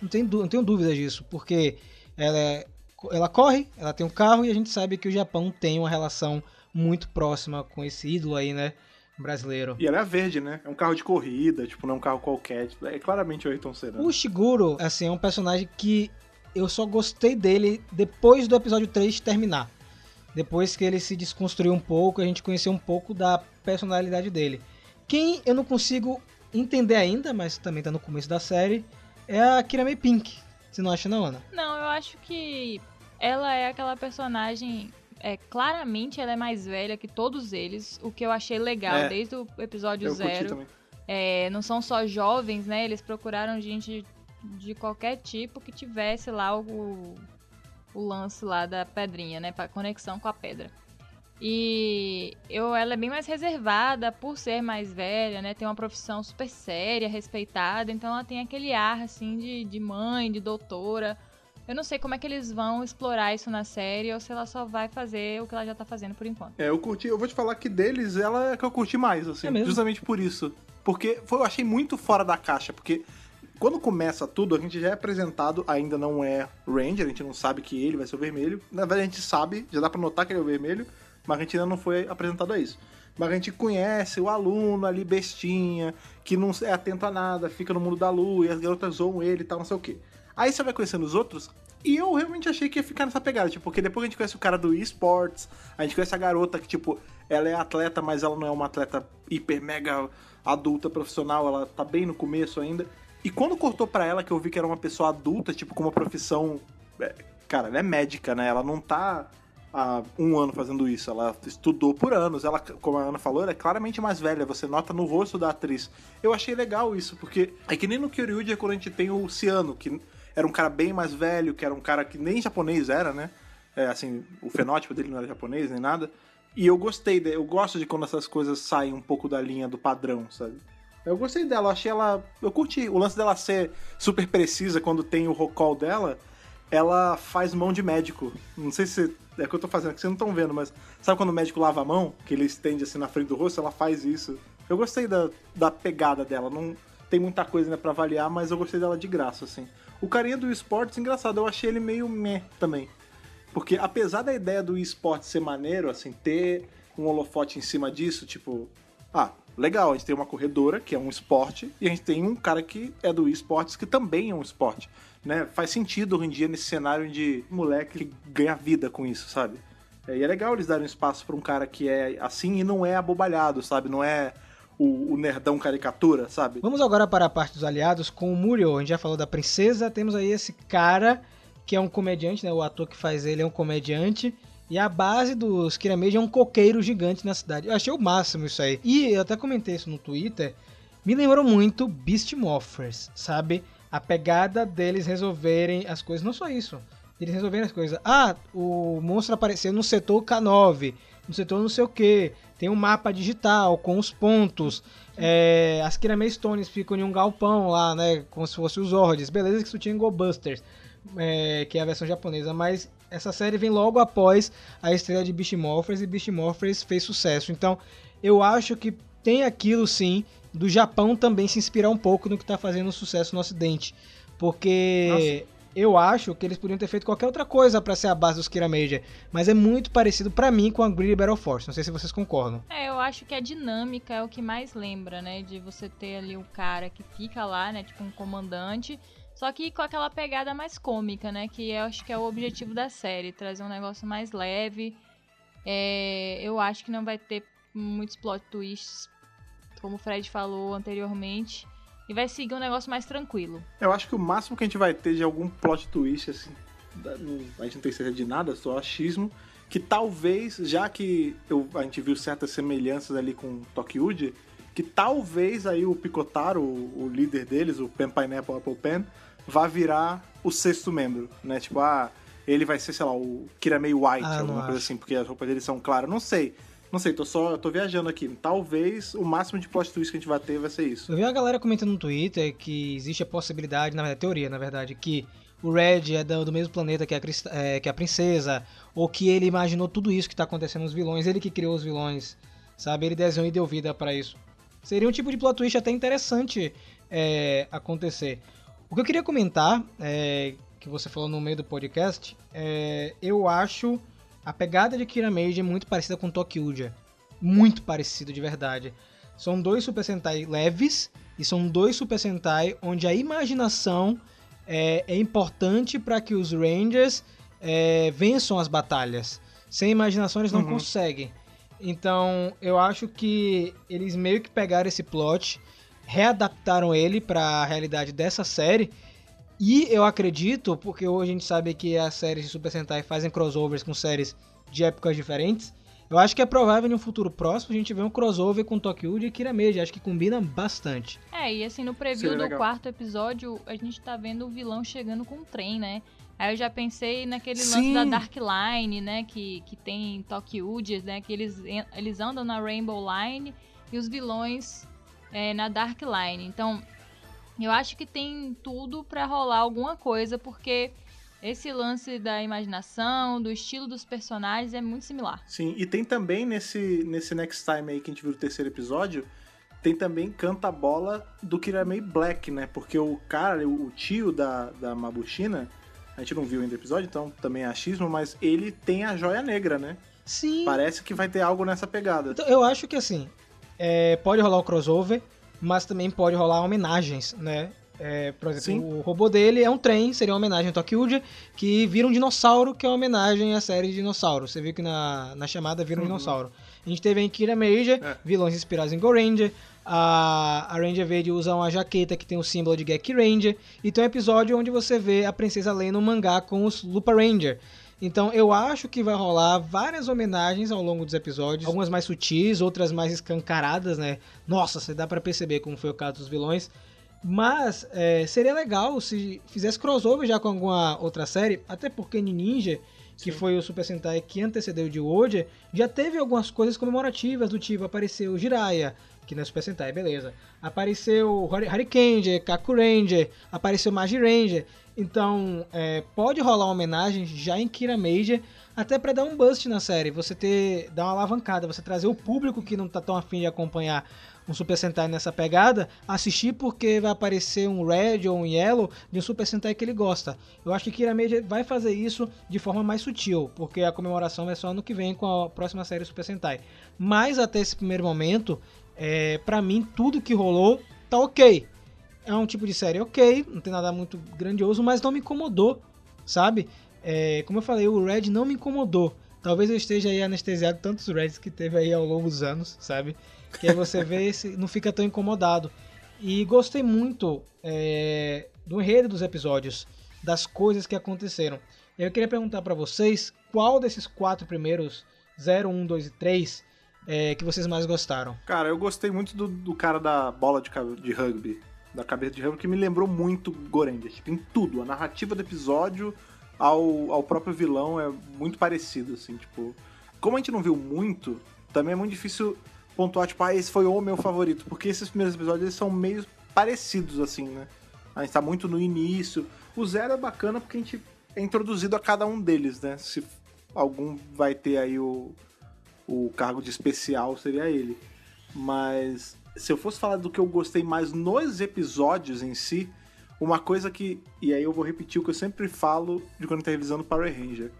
não tem, não tenho dúvidas disso, porque ela, é- ela corre, ela tem um carro e a gente sabe que o Japão tem uma relação muito próxima com esse ídolo aí, né, brasileiro. E ela é verde, né? É um carro de corrida, tipo, não é um carro qualquer. tipo, é claramente o Ayrton Senna. O Shiguro, assim, é um personagem que eu só gostei dele depois do episódio 3 terminar. Depois que ele se desconstruiu um pouco, a gente conheceu um pouco da personalidade dele. Quem eu não consigo entender ainda, mas também tá no começo da série, é a Kirame Pink. Você não acha não, Ana? Não, eu acho que ela é aquela personagem. É, claramente ela é mais velha que todos eles, o que eu achei legal É. desde o episódio zero. É, não são só jovens, né? Eles procuraram gente de qualquer tipo que tivesse lá o, o lance lá da pedrinha, né? Pra conexão com a pedra. E eu, ela é bem mais reservada por ser mais velha, né? Tem uma profissão super séria, respeitada. Então ela tem aquele ar, assim, de, de mãe, de doutora. Eu não sei como é que eles vão explorar isso na série ou se ela só vai fazer o que ela já tá fazendo por enquanto. É, eu curti, eu vou te falar que deles, ela é que eu curti mais, assim. É justamente por isso. Porque foi, eu achei muito fora da caixa, porque quando começa tudo, a gente já é apresentado, ainda não é Ranger, a gente não sabe que ele vai ser o vermelho. Na verdade, a gente sabe, já dá pra notar que ele é o vermelho, mas a gente ainda não foi apresentado a isso. Mas a gente conhece o aluno ali, bestinha, que não é atento a nada, fica no mundo da lua, e as garotas zoam ele e tal, não sei o quê. Aí você vai conhecendo os outros, e eu realmente achei que ia ficar nessa pegada, tipo, porque depois a gente conhece o cara do esportes, a gente conhece a garota que, tipo, ela é atleta, mas ela não é uma atleta hiper, mega adulta, profissional, ela tá bem no começo ainda. E quando cortou pra ela, que eu vi que era uma pessoa adulta, tipo, com uma profissão. é, Cara, ela é médica, né? Ela não tá há um ano fazendo isso. Ela estudou por anos. Ela, como a Ana falou, ela é claramente mais velha. Você nota no rosto da atriz. Eu achei legal isso, porque é que nem no Kyoryuja quando a gente tem o Ciano, que era um cara bem mais velho, que era um cara que nem japonês era, né? É, assim, o fenótipo dele não era japonês nem nada. E eu gostei, eu gosto de quando essas coisas saem um pouco da linha do padrão, sabe? Eu gostei dela, achei ela. Eu curti. O lance dela ser super precisa quando tem o roll dela, ela faz mão de médico. Não sei se é o que eu tô fazendo, que vocês não estão vendo, mas sabe quando o médico lava a mão, que ele estende assim na frente do rosto, ela faz isso. Eu gostei da, da pegada dela. Não tem muita coisa ainda pra avaliar, mas eu gostei dela de graça, assim. O carinha do esportes, engraçado, eu achei ele meio meh também. Porque apesar da ideia do esporte ser maneiro, assim, ter um holofote em cima disso, tipo, ah, legal, a gente tem uma corredora, que é um esporte, e a gente tem um cara que é do esportes, que também é um esporte. Né? Faz sentido hoje em dia nesse cenário de moleque que ganha vida com isso, sabe? É, E é legal eles darem espaço pra um cara que é assim e não é abobalhado, sabe? Não é o, o nerdão caricatura, sabe? Vamos agora para a parte dos aliados com o Muriel. A gente já falou da princesa, temos aí esse cara que é um comediante, né? O ator que faz ele é um comediante. E a base dos Kirameji é um coqueiro gigante na cidade. Eu achei o máximo isso aí. E eu até comentei isso no Twitter. Me lembrou muito Beast Morphers, sabe? A pegada deles resolverem as coisas. Não só isso. Eles resolverem as coisas. Ah, o monstro apareceu no setor K9. No setor não sei o que. Tem um mapa digital com os pontos. É, as Kirame Stones ficam em um galpão lá, né? Como se fossem os Zords. Beleza que isso tinha em Go Busters. É, que é a versão japonesa. Mas essa série vem logo após a estreia de Beast Morphers e Beast Morphers fez sucesso. Então, eu acho que tem aquilo sim do Japão também se inspirar um pouco no que está fazendo sucesso no Ocidente. Porque. Eu acho que eles podiam ter feito qualquer outra coisa para ser a base dos Kira Major, mas é muito parecido para mim com a Greedy Battle Force. Não sei se vocês concordam. É, eu acho que a dinâmica é o que mais lembra, né, de você ter ali um cara que fica lá, né, tipo um comandante, só que com aquela pegada mais cômica, né? Que eu acho que é o objetivo da série, trazer um negócio mais leve. É, eu acho que não vai ter muitos plot twists, como o Fred falou anteriormente. E vai seguir um negócio mais tranquilo. Eu acho que o máximo que a gente vai ter de algum plot twist, assim, a gente não tem certeza de nada, só achismo, que talvez, já que eu, a gente viu certas semelhanças ali com Tokyuji, que talvez aí o Picotaro, o, o líder deles, o Pen Pineapple Apple Pen, vá virar o sexto membro, né? Tipo, ah, ele vai ser, sei lá, o Kiramei White, ah, alguma coisa acho. assim, porque as roupas dele são claras. Não sei. Não sei, tô só tô viajando aqui. Talvez o máximo de plot twist que a gente vai ter vai ser isso. Eu vi uma galera comentando no Twitter que existe a possibilidade, na verdade, teoria, na verdade, que o Red é do, mesmo planeta que a, é, que a princesa, ou que ele imaginou tudo isso que tá acontecendo nos vilões, ele que criou os vilões, sabe? Ele desenhou e deu vida para isso. Seria um tipo de plot twist até interessante é, acontecer. O que eu queria comentar, é, que você falou no meio do podcast, é, eu acho a pegada de Kira Mage muito parecida com Tokyuja. Muito parecido, de verdade. São dois Super Sentai leves e são dois Super Sentai onde a imaginação é, é importante para que os Rangers é, vençam as batalhas. Sem imaginação eles não uhum. conseguem. Então eu acho que eles meio que pegaram esse plot readaptaram ele para a realidade dessa série. E eu acredito, porque hoje a gente sabe que as séries de Super Sentai fazem crossovers com séries de épocas diferentes. Eu acho que é provável em um futuro próximo a gente ver um crossover com Tokyo e Kira Meiji. Acho que combina bastante. É, e assim, no preview Seria do legal. quarto episódio, a gente tá vendo o vilão chegando com um trem, né? Aí eu já pensei naquele Sim. lance da Dark Line, né? Que, que tem Tokyo, né? Que eles, eles andam na Rainbow Line e os vilões é, na Dark Line. Então, eu acho que tem tudo para rolar alguma coisa, porque esse lance da imaginação, do estilo dos personagens é muito similar. Sim, e tem também nesse, nesse Next Time aí que a gente viu no terceiro episódio, tem também canta a bola do Kiramei Black, né? Porque o cara, o tio da, da Mabushina, a gente não viu ainda o episódio, então também é achismo, mas ele tem a joia negra, né? Sim. Parece que vai ter algo nessa pegada. Então, eu acho que assim, é, pode rolar o crossover, mas também pode rolar homenagens, né? É, por exemplo, Sim. o robô dele é um trem, seria uma homenagem a Tokyuja, que vira um dinossauro, que é uma homenagem à série de dinossauros. Você viu que na, na chamada vira um uhum. dinossauro. A gente teve em Kira Major, é. vilões inspirados em Go Ranger. A, a Ranger Verde usa uma jaqueta que tem o símbolo de Gek Ranger. E tem um episódio onde você vê a princesa Leia no mangá com os Lupa Ranger. Então eu acho que vai rolar várias homenagens ao longo dos episódios, algumas mais sutis, outras mais escancaradas, né? Nossa, você dá para perceber como foi o caso dos vilões. Mas é, seria legal se fizesse crossover já com alguma outra série, até porque Ninja, que Sim. foi o Super Sentai que antecedeu de Oja, já teve algumas coisas comemorativas do tipo apareceu Jiraiya, que não é Super Sentai, beleza. Apareceu Hurricane, Kaku Ranger, apareceu Magi Ranger. Então, é, pode rolar uma homenagem já em Kira Major, até para dar um bust na série, você ter dar uma alavancada, você trazer o público que não tá tão afim de acompanhar um Super Sentai nessa pegada, assistir porque vai aparecer um Red ou um Yellow de um Super Sentai que ele gosta. Eu acho que Kira Major vai fazer isso de forma mais sutil, porque a comemoração vai só ano que vem com a próxima série Super Sentai. Mas até esse primeiro momento, é, para mim tudo que rolou tá ok é um tipo de série ok, não tem nada muito grandioso, mas não me incomodou, sabe? É, como eu falei, o Red não me incomodou. Talvez eu esteja aí anestesiado tantos Reds que teve aí ao longo dos anos, sabe? Que aí você vê <laughs> e não fica tão incomodado. E gostei muito é, do enredo dos episódios, das coisas que aconteceram. Eu queria perguntar pra vocês qual desses quatro primeiros, 0, 1, 2 e 3, é, que vocês mais gostaram. Cara, eu gostei muito do, do cara da bola de, de rugby, da cabeça de rugby, que me lembrou muito Gorendia. Tipo, em tudo. A narrativa do episódio ao, ao próprio vilão é muito parecido, assim, tipo... Como a gente não viu muito, também é muito difícil pontuar, tipo, ah, esse foi o meu favorito, porque esses primeiros episódios eles são meio parecidos, assim, né? A gente tá muito no início. O Zero é bacana porque a gente é introduzido a cada um deles, né? Se algum vai ter aí o, o cargo de especial, seria ele. Mas se eu fosse falar do que eu gostei mais nos episódios em si, uma coisa que. E aí eu vou repetir o que eu sempre falo de quando tá revisando Power Ranger.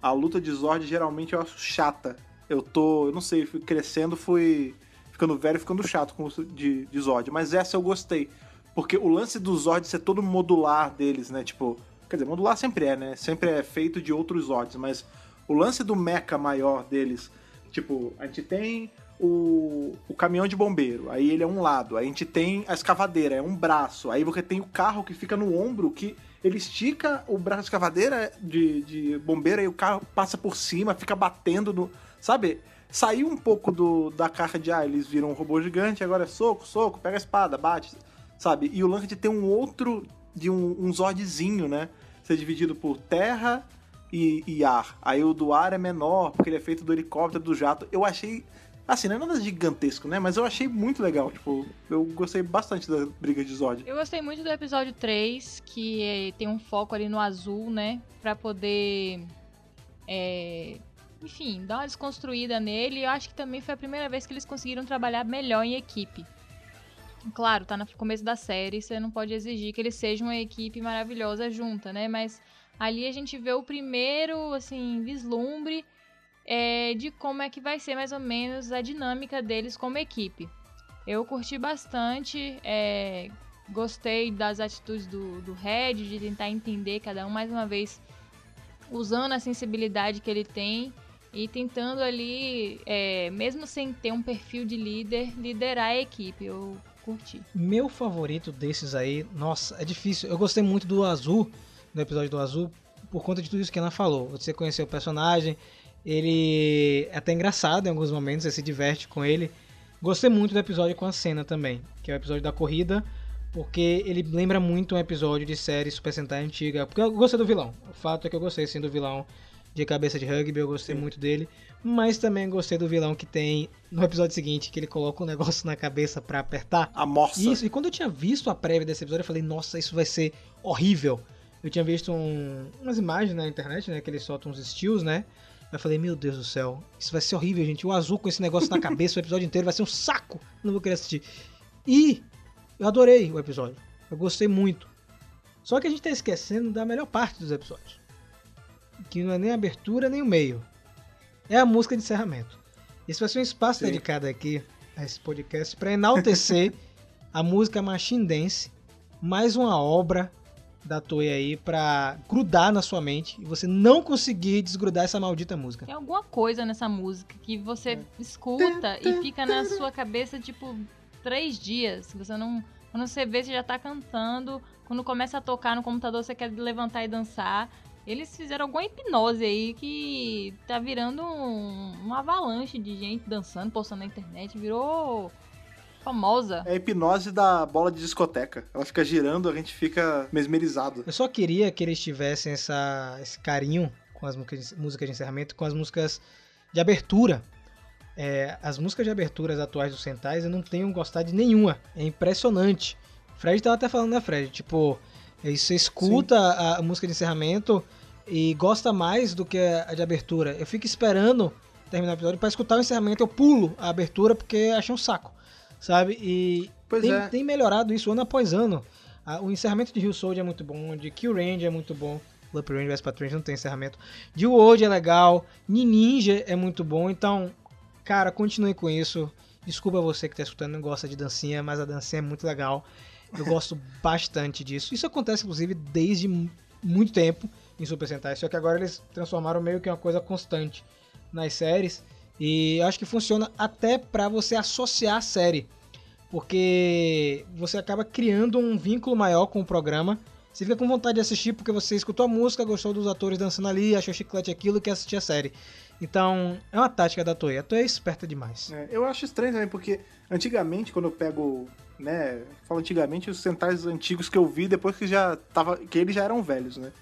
A luta de Zord geralmente eu acho chata. Eu tô. Eu não sei, fui crescendo, fui ficando velho, ficando chato com o de, de Zord. Mas essa eu gostei. Porque o lance do Zord ser todo modular deles, né? Tipo. Quer dizer, modular sempre é, né? Sempre é feito de outros Zords, mas o lance do mecha maior deles, tipo, a gente tem o, o caminhão de bombeiro, aí ele é um lado, aí a gente tem a escavadeira, é um braço, aí você tem o carro que fica no ombro, que ele estica o braço de escavadeira de, de bombeiro, aí o carro passa por cima, fica batendo no. Sabe? Saiu um pouco do, da carga de ah, eles viram um robô gigante, agora é soco, soco, pega a espada, bate, sabe? E o lance de ter um outro, de um, um Zordzinho, né? Ser dividido por terra e, e ar. Aí o do ar é menor, porque ele é feito do helicóptero, do jato. Eu achei. Assim, não é nada gigantesco, né? Mas eu achei muito legal. Tipo, eu gostei bastante da briga de Zord. Eu gostei muito do episódio 3, que é, tem um foco ali no azul, né? Pra poder. é, enfim, dar uma desconstruída nele. Eu acho que também foi a primeira vez que eles conseguiram trabalhar melhor em equipe. Claro, tá no começo da série, você não pode exigir que eles sejam uma equipe maravilhosa junta, né? Mas ali a gente vê o primeiro, assim, vislumbre é, de como é que vai ser mais ou menos a dinâmica deles como equipe. Eu curti bastante, é, gostei das atitudes do, do Red, de tentar entender cada um, mais uma vez, usando a sensibilidade que ele tem e tentando ali, é, mesmo sem ter um perfil de líder, liderar a equipe. Eu curti. Meu favorito desses aí, nossa, é difícil. Eu gostei muito do Azul, do episódio do Azul, por conta de tudo isso que ela falou. Você conheceu o personagem, ele é até engraçado em alguns momentos, você se diverte com ele. Gostei muito do episódio com a cena também, que é o episódio da corrida, porque ele lembra muito um episódio de série Super Sentai antiga. Porque eu gostei do vilão. O fato é que eu gostei sim do vilão de cabeça de rugby, eu gostei Sim. muito dele. Mas também gostei do vilão que tem no episódio seguinte, que ele coloca um negócio na cabeça pra apertar. A morsa. Isso, e quando eu tinha visto a prévia desse episódio, eu falei, nossa, isso vai ser horrível. Eu tinha visto um- umas imagens na internet, né? Que eles soltam uns steals, né? Eu falei, meu Deus do céu, isso vai ser horrível, gente. O azul com esse negócio na cabeça o episódio inteiro vai ser um saco. Não vou querer assistir. E eu adorei o episódio. Eu gostei muito. Só que a gente tá esquecendo da melhor parte dos episódios. Que não é nem a abertura nem o meio. É a música de encerramento. Esse vai ser um espaço Sim. dedicado aqui a esse podcast para enaltecer <laughs> a música Machine Dance, mais uma obra da Toei aí pra grudar na sua mente e você não conseguir desgrudar essa maldita música. Tem alguma coisa nessa música que você escuta e fica na sua cabeça, tipo, três dias. Você não. Quando você vê, você já tá cantando. Quando começa a tocar no computador, você quer levantar e dançar. Eles fizeram alguma hipnose aí que tá virando um, uma avalanche de gente dançando, postando na internet. Virou famosa. É a hipnose da bola de discoteca. Ela fica girando, a gente fica mesmerizado. Eu só queria que eles tivessem essa, esse carinho com as músicas de, encerramento, com as músicas de abertura. É, as músicas de aberturas atuais dos Sentais eu não tenho gostado de nenhuma. É impressionante. Fred tava até falando, né, Fred? Tipo, você escuta a, a música de encerramento e gosta mais do que a de abertura. Eu fico esperando terminar o episódio pra escutar o encerramento. Eu pulo a abertura porque achei um saco, sabe? E tem, é. tem melhorado isso ano após ano. O encerramento de Rio Soldier é muito bom, de Kill Range é muito bom. Loop Range vs Patrol não tem encerramento. De World é legal, Ninja é muito bom, então, cara, continue com isso. Desculpa você que tá escutando e não gosta de dancinha, mas a dancinha é muito legal. Eu gosto <laughs> bastante disso. Isso acontece, inclusive, desde mu- muito tempo em Super Sentai, só que agora eles transformaram meio que uma coisa constante nas séries. E acho que funciona até pra você associar a série porque você acaba criando um vínculo maior com o programa Você fica com vontade de assistir porque você escutou a música, gostou dos atores dançando ali, achou chiclete aquilo e quer assistir a série. Então, é uma tática da Toei. A Toei é esperta demais. É, eu acho estranho também, porque antigamente, quando eu pego, né, falo antigamente, os centais antigos que eu vi depois que já tava, que eles já eram velhos, né?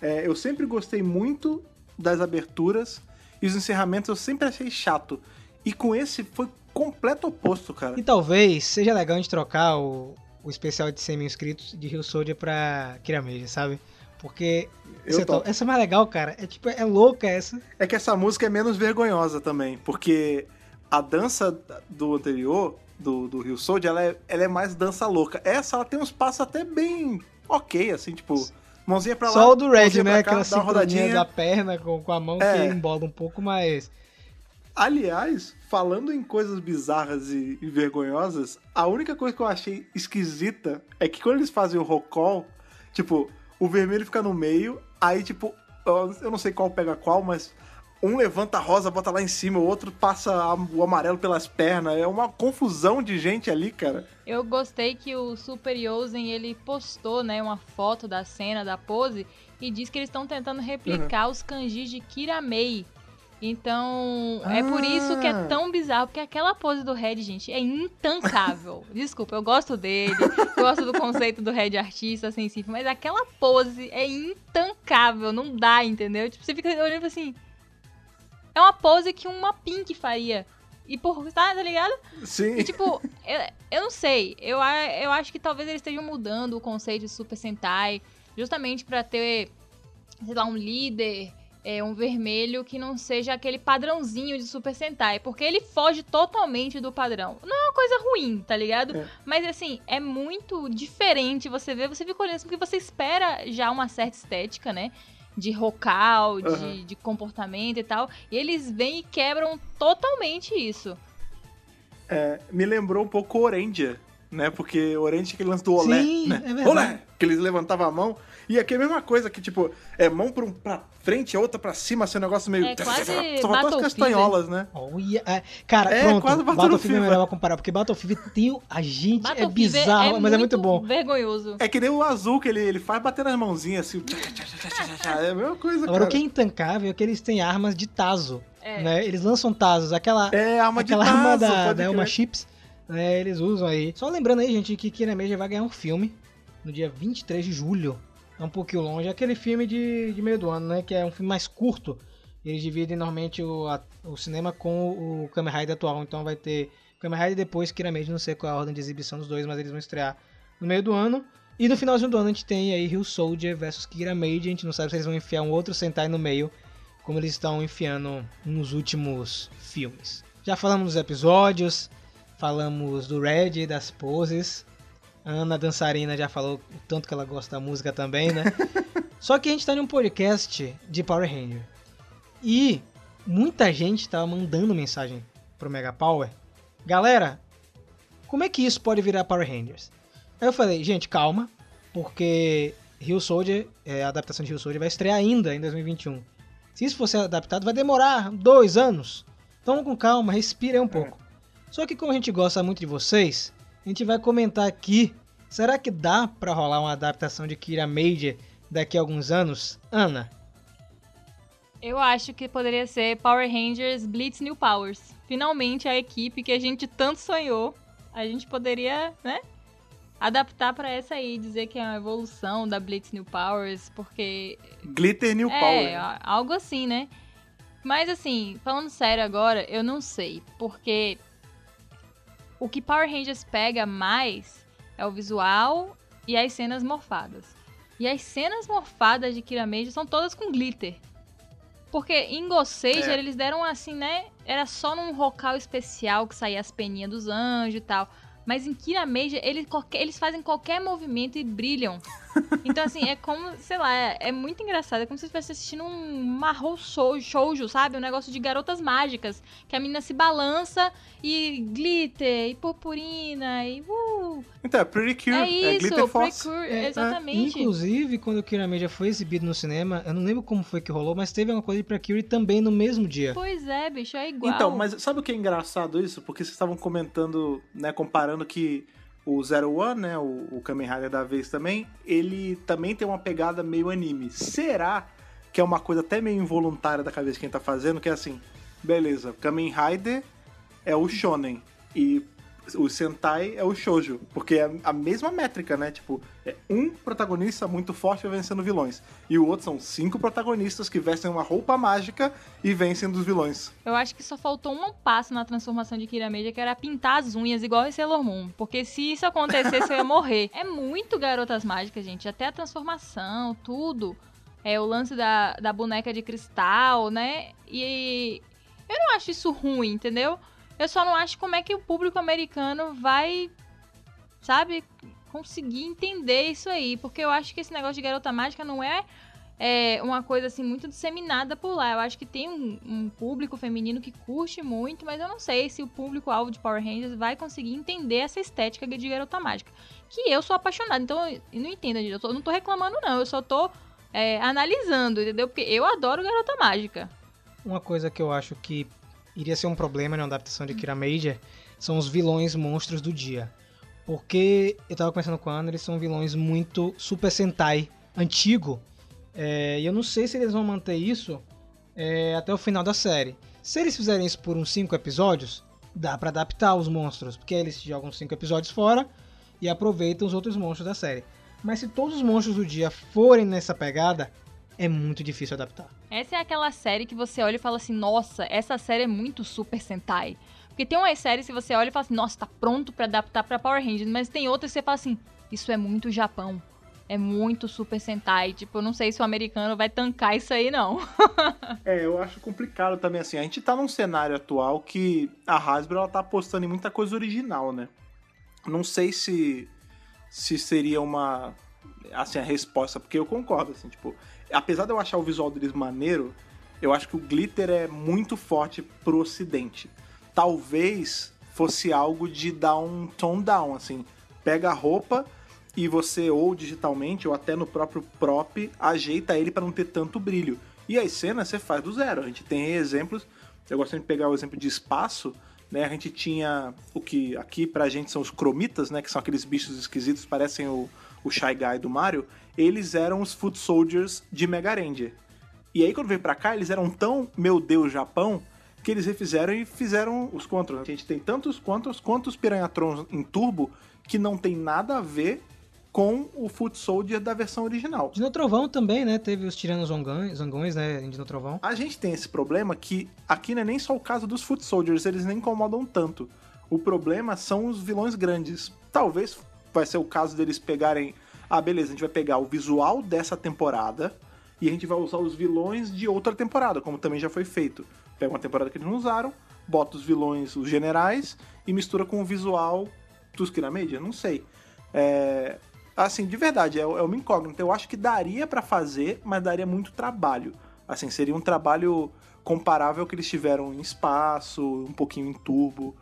É, eu sempre gostei muito das aberturas e os encerramentos eu sempre achei chato. E com esse foi completo oposto, cara. E talvez seja legal a gente trocar o, o especial de 100 mil inscritos de Rio Soldier pra Kirameja, sabe? Porque Eu essa, topo. essa é mais legal, cara. É tipo, é louca essa. É que essa música é menos vergonhosa também, porque a dança do anterior, do, do Rio Soldier, ela é, ela é mais dança louca. Essa, ela tem uns passos até bem ok, assim, tipo, mãozinha pra lá, Só o do Red, né? cá, Aquela rodadinha. da perna com, com a mão É. que embola um pouco, mas... Aliás, falando em coisas bizarras e, e vergonhosas, a única coisa que eu achei esquisita é que quando eles fazem o roll call, tipo, o vermelho fica no meio, aí, tipo, eu não sei qual pega qual, mas um levanta a rosa, bota lá em cima, o outro passa o amarelo pelas pernas. É uma confusão de gente ali, cara. Eu gostei que o Super Yosen, ele postou, né, uma foto da cena, da pose, e diz que eles estão tentando replicar os kanjis de Kiramei. Então, é por isso que é Ah. tão bizarro, porque aquela pose do Red, gente, é intancável. <laughs> Desculpa, eu gosto dele, gosto do conceito do Red artista, sensível, mas aquela pose é intancável, não dá, entendeu? Tipo, você fica olhando assim. É uma pose que uma Pink faria. E por. Tá, tá ligado? Sim. E, tipo, eu, eu não sei. Eu, eu acho que talvez eles estejam mudando o conceito de Super Sentai justamente pra ter, sei lá, um líder, é, um vermelho que não seja aquele padrãozinho de Super Sentai. Porque ele foge totalmente do padrão. Não é uma coisa ruim, tá ligado? É. Mas, assim, é muito diferente você ver. Você fica olhando assim, porque você espera já uma certa estética, né? De rocal, de, Aham. de comportamento e tal. E eles vêm e quebram totalmente isso. É, me lembrou um pouco Orendia, né? Porque Orendia tinha aquele lance do olé, Sim, né? é verdade. Olé! Que eles levantavam a mão. E aqui é a mesma coisa, que tipo, é mão pra, um, pra frente, a outra pra cima, assim, um negócio meio... É quase Só faltou as castanholas, né? Olha, é, cara, É, pronto, quase Battlefield, é melhor comparar, porque Battlefield tem a gente, é bizarro, mas é muito bom. vergonhoso. É que nem o azul que ele, ele faz bater nas mãozinhas, assim. É a mesma coisa, Agora, cara. o que é intancável é que eles têm armas de taso, É. né? Eles lançam tazos, aquela, É arma de aquela tazo, arma da, da Elma crer. Chips, né? Eles usam aí. Só lembrando aí, gente, que Kira Meija vai ganhar um filme no dia 23 de julho. É um pouquinho longe. É aquele filme de, de meio do ano, né? Que é um filme mais curto. Eles dividem normalmente o, a- o cinema com o Kamen Rider atual. Então vai ter Kamen Rider depois Kira Meija. Não sei qual é a ordem de exibição dos dois, mas eles vão estrear no meio do ano. E no finalzinho do ano a gente tem aí Rio Soldier versus Kira Meiji. A gente não sabe se eles vão enfiar um outro Sentai no meio, como eles estão enfiando nos últimos filmes. Já falamos dos episódios, falamos do Red, das poses. A Ana dançarina já falou o tanto que ela gosta da música também, né? <laughs> Só que a gente tá num podcast de Power Ranger. E muita gente tava mandando mensagem pro Mega Power. Galera, como é que isso pode virar Power Rangers? Aí eu falei, gente, calma, porque Rio Soldier, é, a adaptação de Rio Soldier vai estrear ainda em 2021. Se isso for ser adaptado, vai demorar dois anos. Então com calma, respire aí um pouco. Só que como a gente gosta muito de vocês, a gente vai comentar aqui. Será que dá pra rolar uma adaptação de Kira Major daqui a alguns anos? Ana, Eu acho que poderia ser Power Rangers Blitz New Powers. Finalmente a equipe que a gente tanto sonhou, a gente poderia, né? Adaptar pra essa aí, dizer que é uma evolução da Blitz New Powers, porque Glitter New é, Power. a- algo assim, né? Mas assim, falando sério agora, eu não sei, porque o que Power Rangers pega mais é o visual e as cenas morfadas. E as cenas morfadas de Kira Major são todas com glitter. Porque em Ghost Sager É. eles deram assim, né? Era só num rocal especial que saía as peninhas dos anjos e tal. Mas em Kira Major, eles, eles fazem qualquer movimento e brilham. Então, assim, é como, sei lá, é, é muito engraçado. É como se você estivesse assistindo um marrom shou- shoujo, sabe? Um negócio de garotas mágicas. Que a menina se balança e glitter, e purpurina, e uh! Então, é Pretty Cure. É isso, Glitter Force. Precure, É, exatamente. Inclusive, quando o Kira Major foi exibido no cinema, eu não lembro como foi que rolou, mas teve uma coisa de Precure também no mesmo dia. Pois é, bicho, é igual. Então, mas sabe o que é engraçado isso? Porque vocês estavam comentando, né, comparando que o Zero One, né, o, o Kamen Rider da vez também, ele também tem uma pegada meio anime. Será que é uma coisa até meio involuntária da cabeça de quem tá fazendo, que é assim, beleza, Kamen Rider é o shonen e o Sentai é o shoujo, porque é a mesma métrica, né? Tipo, é um protagonista muito forte vencendo vilões, e o outro são cinco protagonistas que vestem uma roupa mágica e vencem dos vilões. Eu acho que só faltou um passo na transformação de Kira Media, que era pintar as unhas igual em Sailor Moon, porque se isso acontecesse eu ia morrer. É muito garotas mágicas, gente, até a transformação, tudo. É o lance da, da boneca de cristal, né? E eu não acho isso ruim, entendeu? Eu só não acho como é que o público americano vai, sabe, conseguir entender isso aí. Porque eu acho que esse negócio de garota mágica não é, é uma coisa assim muito disseminada por lá. Eu acho que tem um, um, público feminino que curte muito, mas eu não sei se o público-alvo de Power Rangers vai conseguir entender essa estética de garota mágica. Que eu sou apaixonada, então não entendo, eu não tô reclamando, não. Eu só tô é, analisando, entendeu? Porque eu adoro garota mágica. Uma coisa que eu acho que iria ser um problema na adaptação de Kira Major são os vilões monstros do dia. Porque eu tava conversando com a Ana, eles são vilões muito Super Sentai antigo. É, e eu não sei se eles vão manter isso é, até o final da série. Se eles fizerem isso por uns 5 episódios, dá para adaptar os monstros, porque eles jogam 5 episódios fora e aproveitam os outros monstros da série. Mas se todos os monstros do dia forem nessa pegada, é muito difícil adaptar. Essa é aquela série que você olha e fala assim: nossa, essa série é muito Super Sentai. Porque tem umas séries que você olha e fala assim: nossa, tá pronto para adaptar para Power Rangers. Mas tem outras que você fala assim: isso é muito Japão. É muito Super Sentai. Tipo, eu não sei se o americano vai tancar isso aí, não. <laughs> é, eu acho complicado também, assim. A gente tá num cenário atual que a Hasbro ela tá apostando em muita coisa original, né? Não sei se, se seria uma assim, a resposta, porque eu concordo, assim, tipo, apesar de eu achar o visual deles maneiro, eu acho que o glitter é muito forte pro ocidente. Talvez fosse algo de dar um tone down, assim, pega a roupa e você ou digitalmente ou até no próprio prop ajeita ele para não ter tanto brilho. E as cenas você faz do zero. A gente tem exemplos, eu gosto de pegar o exemplo de espaço, né? A gente tinha o que aqui pra gente são os cromitas, né, que são aqueles bichos esquisitos, parecem o o Shy Guy do Mario, eles eram os Foot Soldiers de Mega Ranger. E aí quando veio pra cá, eles eram tão, meu Deus, Japão, que eles refizeram e fizeram os Controls. A gente tem tantos Controls quanto os Piranhatrons em turbo que não tem nada a ver com o Foot Soldier da versão original. Dino Trovão também, né? Teve os Tiranos zongões né? Em Dino Trovão. A gente tem esse problema que aqui não é nem só o caso dos Foot Soldiers, eles nem incomodam tanto. O problema são os vilões grandes. Talvez vai ser o caso deles pegarem. Ah, beleza, a gente vai pegar o visual dessa temporada e a gente vai usar os vilões de outra temporada, como também já foi feito. Pega uma temporada que eles não usaram, bota os vilões, os generais, e mistura com o visual dos Kiramedia? Não sei. É, assim, de verdade, é, é uma incógnita. Eu acho que daria para fazer, mas daria muito trabalho. Assim, seria um trabalho comparável ao que eles tiveram em espaço, um pouquinho em turbo.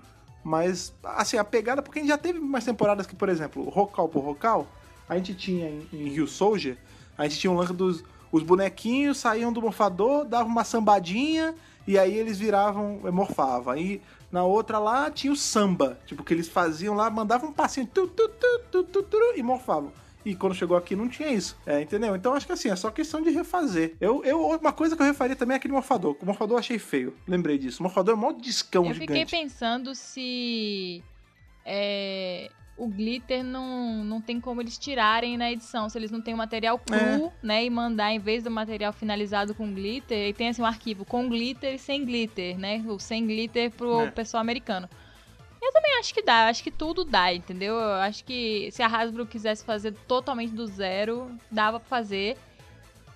Mas, assim, a pegada, porque a gente já teve umas temporadas que, por exemplo, Rocal por Rocal, a gente tinha em, em Rio Soldier, a gente tinha um lance dos os bonequinhos saíam do morfador, davam uma sambadinha e aí eles viravam, é, morfavam. Aí na outra lá tinha o samba, tipo, que eles faziam lá, mandavam um passinho tu, tu, tu, e morfavam. E quando chegou aqui não tinha isso. É, entendeu? Então acho que assim, é só questão de refazer. Eu, eu, uma coisa que eu refaria também é aquele morfador. O morfador eu achei feio. Lembrei disso. O morfador é um mó discão eu gigante. Eu fiquei pensando se. É, o glitter não, não tem como eles tirarem na edição. Se eles não têm o material cru, é. né? E mandar, em vez do material finalizado com glitter, e tem assim um arquivo com glitter e sem glitter, né? O sem glitter pro é. pessoal americano. Eu também acho que dá, acho que tudo dá, entendeu? Eu acho que se a Hasbro quisesse fazer totalmente do zero, dava pra fazer.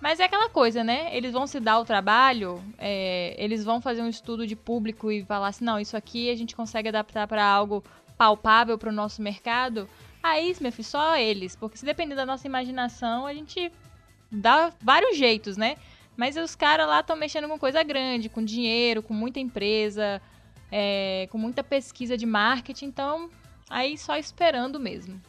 Mas é aquela coisa, né? Eles vão se dar o trabalho, é, eles vão fazer um estudo de público e falar assim: não, isso aqui a gente consegue adaptar para algo palpável para o nosso mercado. Aí, meu filho, só eles. Porque se depender da nossa imaginação, a gente dá vários jeitos, né? Mas os caras lá estão mexendo com coisa grande, com dinheiro, com muita empresa, é, com muita pesquisa de marketing, então aí só esperando mesmo.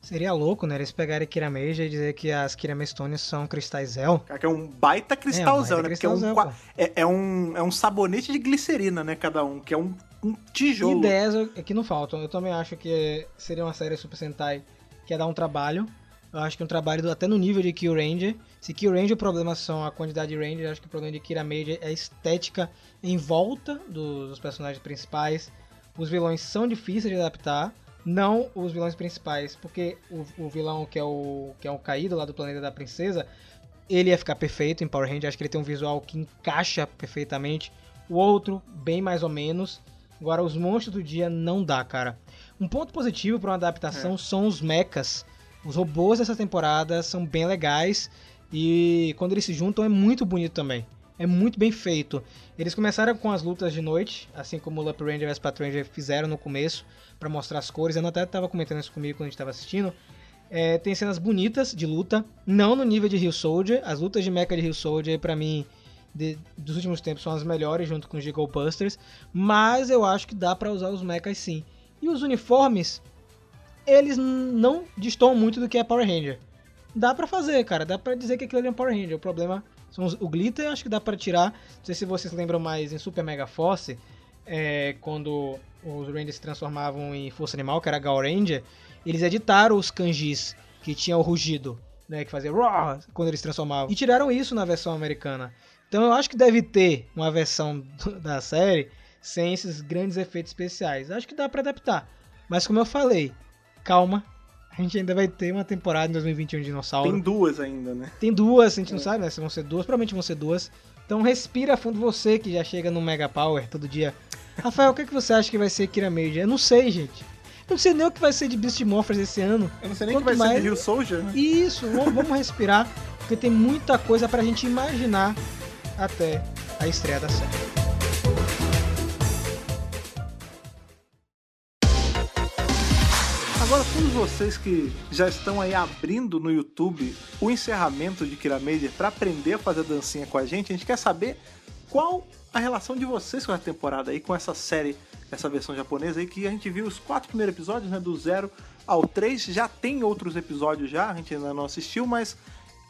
Seria louco, né? Eles pegarem Kirameja e dizer que as Kiramestones são cristais Zell. Cara, que é um baita cristalzão, é, um baita né? Porque é um, é, é, um, é um sabonete de glicerina, né? Cada um. Que é um um tijolo. Ideias é que não faltam. Eu também acho que seria uma série Super Sentai que ia dar um trabalho. Eu acho que um trabalho até no nível de Kill Ranger. Se Kill Ranger o problema são a quantidade de Ranger, acho que o problema de Kira Major é a estética em volta dos personagens principais. Os vilões são difíceis de adaptar. Não os vilões principais, porque o, o vilão que é o que é o caído lá do planeta da princesa, ele ia ficar perfeito em Power Ranger. Acho que ele tem um visual que encaixa perfeitamente. O outro, bem mais ou menos. Agora, os monstros do dia não dá, cara. Um ponto positivo para uma adaptação É. são os mechas. Os robôs dessa temporada são bem legais. E quando eles se juntam é muito bonito também. É muito bem feito. Eles começaram com as lutas de noite, assim como o Lup Ranger e Vespa Ranger fizeram no começo, para mostrar as cores. Eu até tava comentando isso comigo quando a gente tava assistindo. É, tem cenas bonitas de luta, não no nível de Rio Soldier. As lutas de mecha de Rio Soldier, pra mim, de- dos últimos tempos, são as melhores, junto com os Giggle Busters. Mas eu acho que dá pra usar os mechas sim. E os uniformes, eles não destoam muito do que é Power Ranger. Dá pra fazer, cara. Dá pra dizer que aquilo ali é um Power Ranger. O problema são os, o glitter, acho que dá pra tirar. Não sei se vocês lembram mais em Super Mega Force, é, quando os Rangers se transformavam em Força Animal, que era Gal Ranger, eles editaram os kanjis que tinha o rugido, né, que fazia roar quando eles se transformavam. E tiraram isso na versão americana. Então eu acho que deve ter uma versão da série sem esses grandes efeitos especiais. Acho que dá pra adaptar. Mas como eu falei, calma. A gente ainda vai ter uma temporada em 2021 de Dinossauro. Tem duas ainda, né? Tem duas, a gente não sabe, né? Se vão ser duas, provavelmente vão ser duas. Então respira fundo você que já chega no Mega Power todo dia. Rafael, o que, é que você acha que vai ser Kira Major? Eu não sei, gente. Eu não sei nem o que vai ser de Beast Morphers esse ano. Eu não sei nem o que vai ser mais- de Rio Soldier, né? Isso, vamos respirar, porque tem muita coisa pra gente imaginar até a estreia da série. Agora, todos vocês que já estão aí abrindo no YouTube o encerramento de Kira Major pra aprender a fazer dancinha com a gente, a gente quer saber qual a relação de vocês com essa temporada aí, com essa série, essa versão japonesa aí, que a gente viu os quatro primeiros episódios, né, do zero ao 3, já tem outros episódios já, a gente ainda não assistiu, mas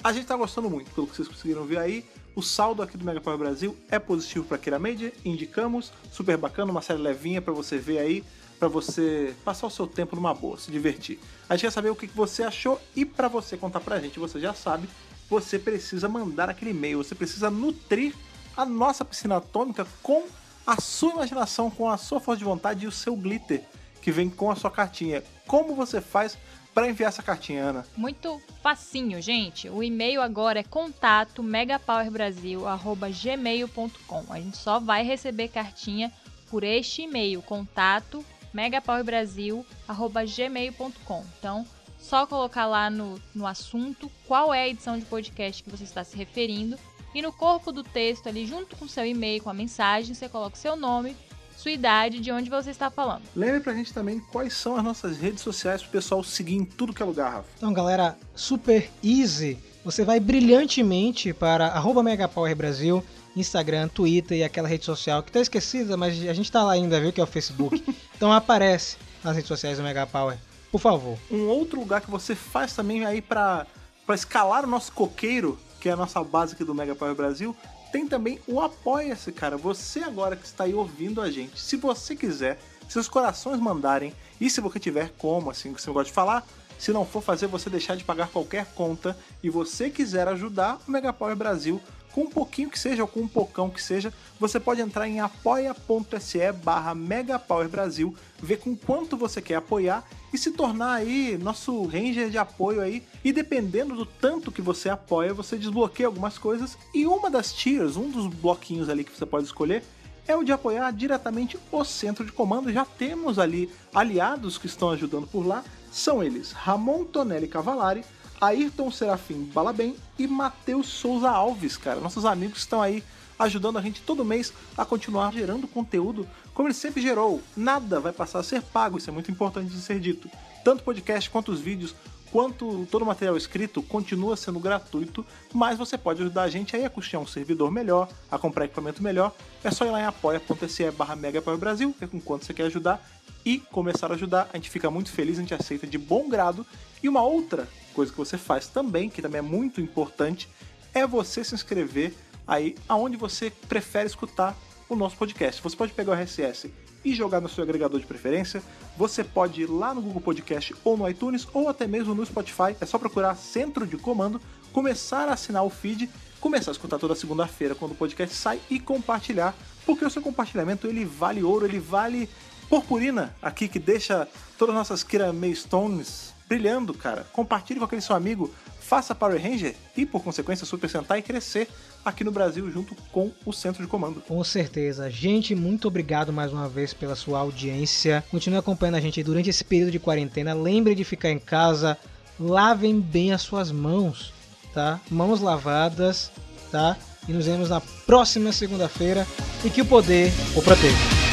a gente tá gostando muito, pelo que vocês conseguiram ver aí. O saldo aqui do Mega Power Brasil é positivo para Kira Major, indicamos, super bacana, uma série levinha para você ver aí, para você passar o seu tempo numa boa, se divertir. A gente quer saber o que você achou e para você contar pra gente, você já sabe, você precisa mandar aquele e-mail, você precisa nutrir a nossa piscina atômica com a sua imaginação, com a sua força de vontade e o seu glitter que vem com a sua cartinha. Como você faz para enviar essa cartinha, Ana? Muito facinho, gente. O e-mail agora é contato megapowerbrasil@gmail.com. A gente só vai receber cartinha por este e-mail, contato megapowerbrasil@gmail.com. Então, só colocar lá no, no assunto qual é a edição de podcast que você está se referindo e no corpo do texto ali, junto com seu e-mail, com a mensagem, você coloca o seu nome, sua idade, de onde você está falando. Lembre pra gente também quais são as nossas redes sociais pro pessoal seguir em tudo que é lugar, Rafa. Então, galera, super easy. Você vai brilhantemente para arroba Megapower Brasil, Instagram, Twitter e aquela rede social que tá esquecida, mas a gente tá lá ainda, viu? Que é o Facebook. <laughs> Então aparece nas redes sociais do Megapower. Por favor. Um outro lugar que você faz também aí pra, pra escalar o nosso coqueiro, que é a nossa base aqui do Mega Power Brasil, tem também o Apoia-se, cara. Você agora que está aí ouvindo a gente, se você quiser, se os corações mandarem, e se você tiver como, assim, que você gosta de falar, se não for fazer você deixar de pagar qualquer conta e você quiser ajudar o Mega Power Brasil com um pouquinho que seja ou com um pocão que seja, você pode entrar em apoia.se barra Megapower Brasil, ver com quanto você quer apoiar e se tornar aí nosso ranger de apoio aí. E dependendo do tanto que você apoia, você desbloqueia algumas coisas. E uma das tiers, um dos bloquinhos ali que você pode escolher, é o de apoiar diretamente o centro de comando. Já temos ali aliados que estão ajudando por lá. São eles Ramon Tonelli Cavalari, Ayrton Serafim Balabem e Matheus Souza Alves, cara. Nossos amigos estão aí ajudando a gente todo mês a continuar gerando conteúdo como ele sempre gerou. Nada vai passar a ser pago, isso é muito importante de ser dito. Tanto podcast quanto os vídeos, quanto todo o material escrito continua sendo gratuito, mas você pode ajudar a gente aí a custear um servidor melhor, a comprar equipamento melhor. É só ir lá em apoia.se barra Brasil, ver com quanto você quer ajudar e começar a ajudar. A gente fica muito feliz, a gente aceita de bom grado. E uma outra coisa que você faz também, que também é muito importante, é você se inscrever aí aonde você prefere escutar o nosso podcast. Você pode pegar o RSS e jogar no seu agregador de preferência, você pode ir lá no Google Podcast ou no iTunes ou até mesmo no Spotify. É só procurar Centro de Comando, começar a assinar o feed, começar a escutar toda segunda-feira quando o podcast sai e compartilhar, porque o seu compartilhamento ele vale ouro, ele vale purpurina aqui que deixa todas as nossas Kira Stones brilhando, cara. Compartilhe com aquele seu amigo, faça Power Ranger e, por consequência, Super Sentai crescer aqui no Brasil junto com o centro de comando. Com certeza. Gente, muito obrigado mais uma vez pela sua audiência. Continue acompanhando a gente durante esse período de quarentena. Lembre de ficar em casa. Lavem bem as suas mãos, tá? Mãos lavadas, tá? E nos vemos na próxima segunda-feira. E que o poder o proteja.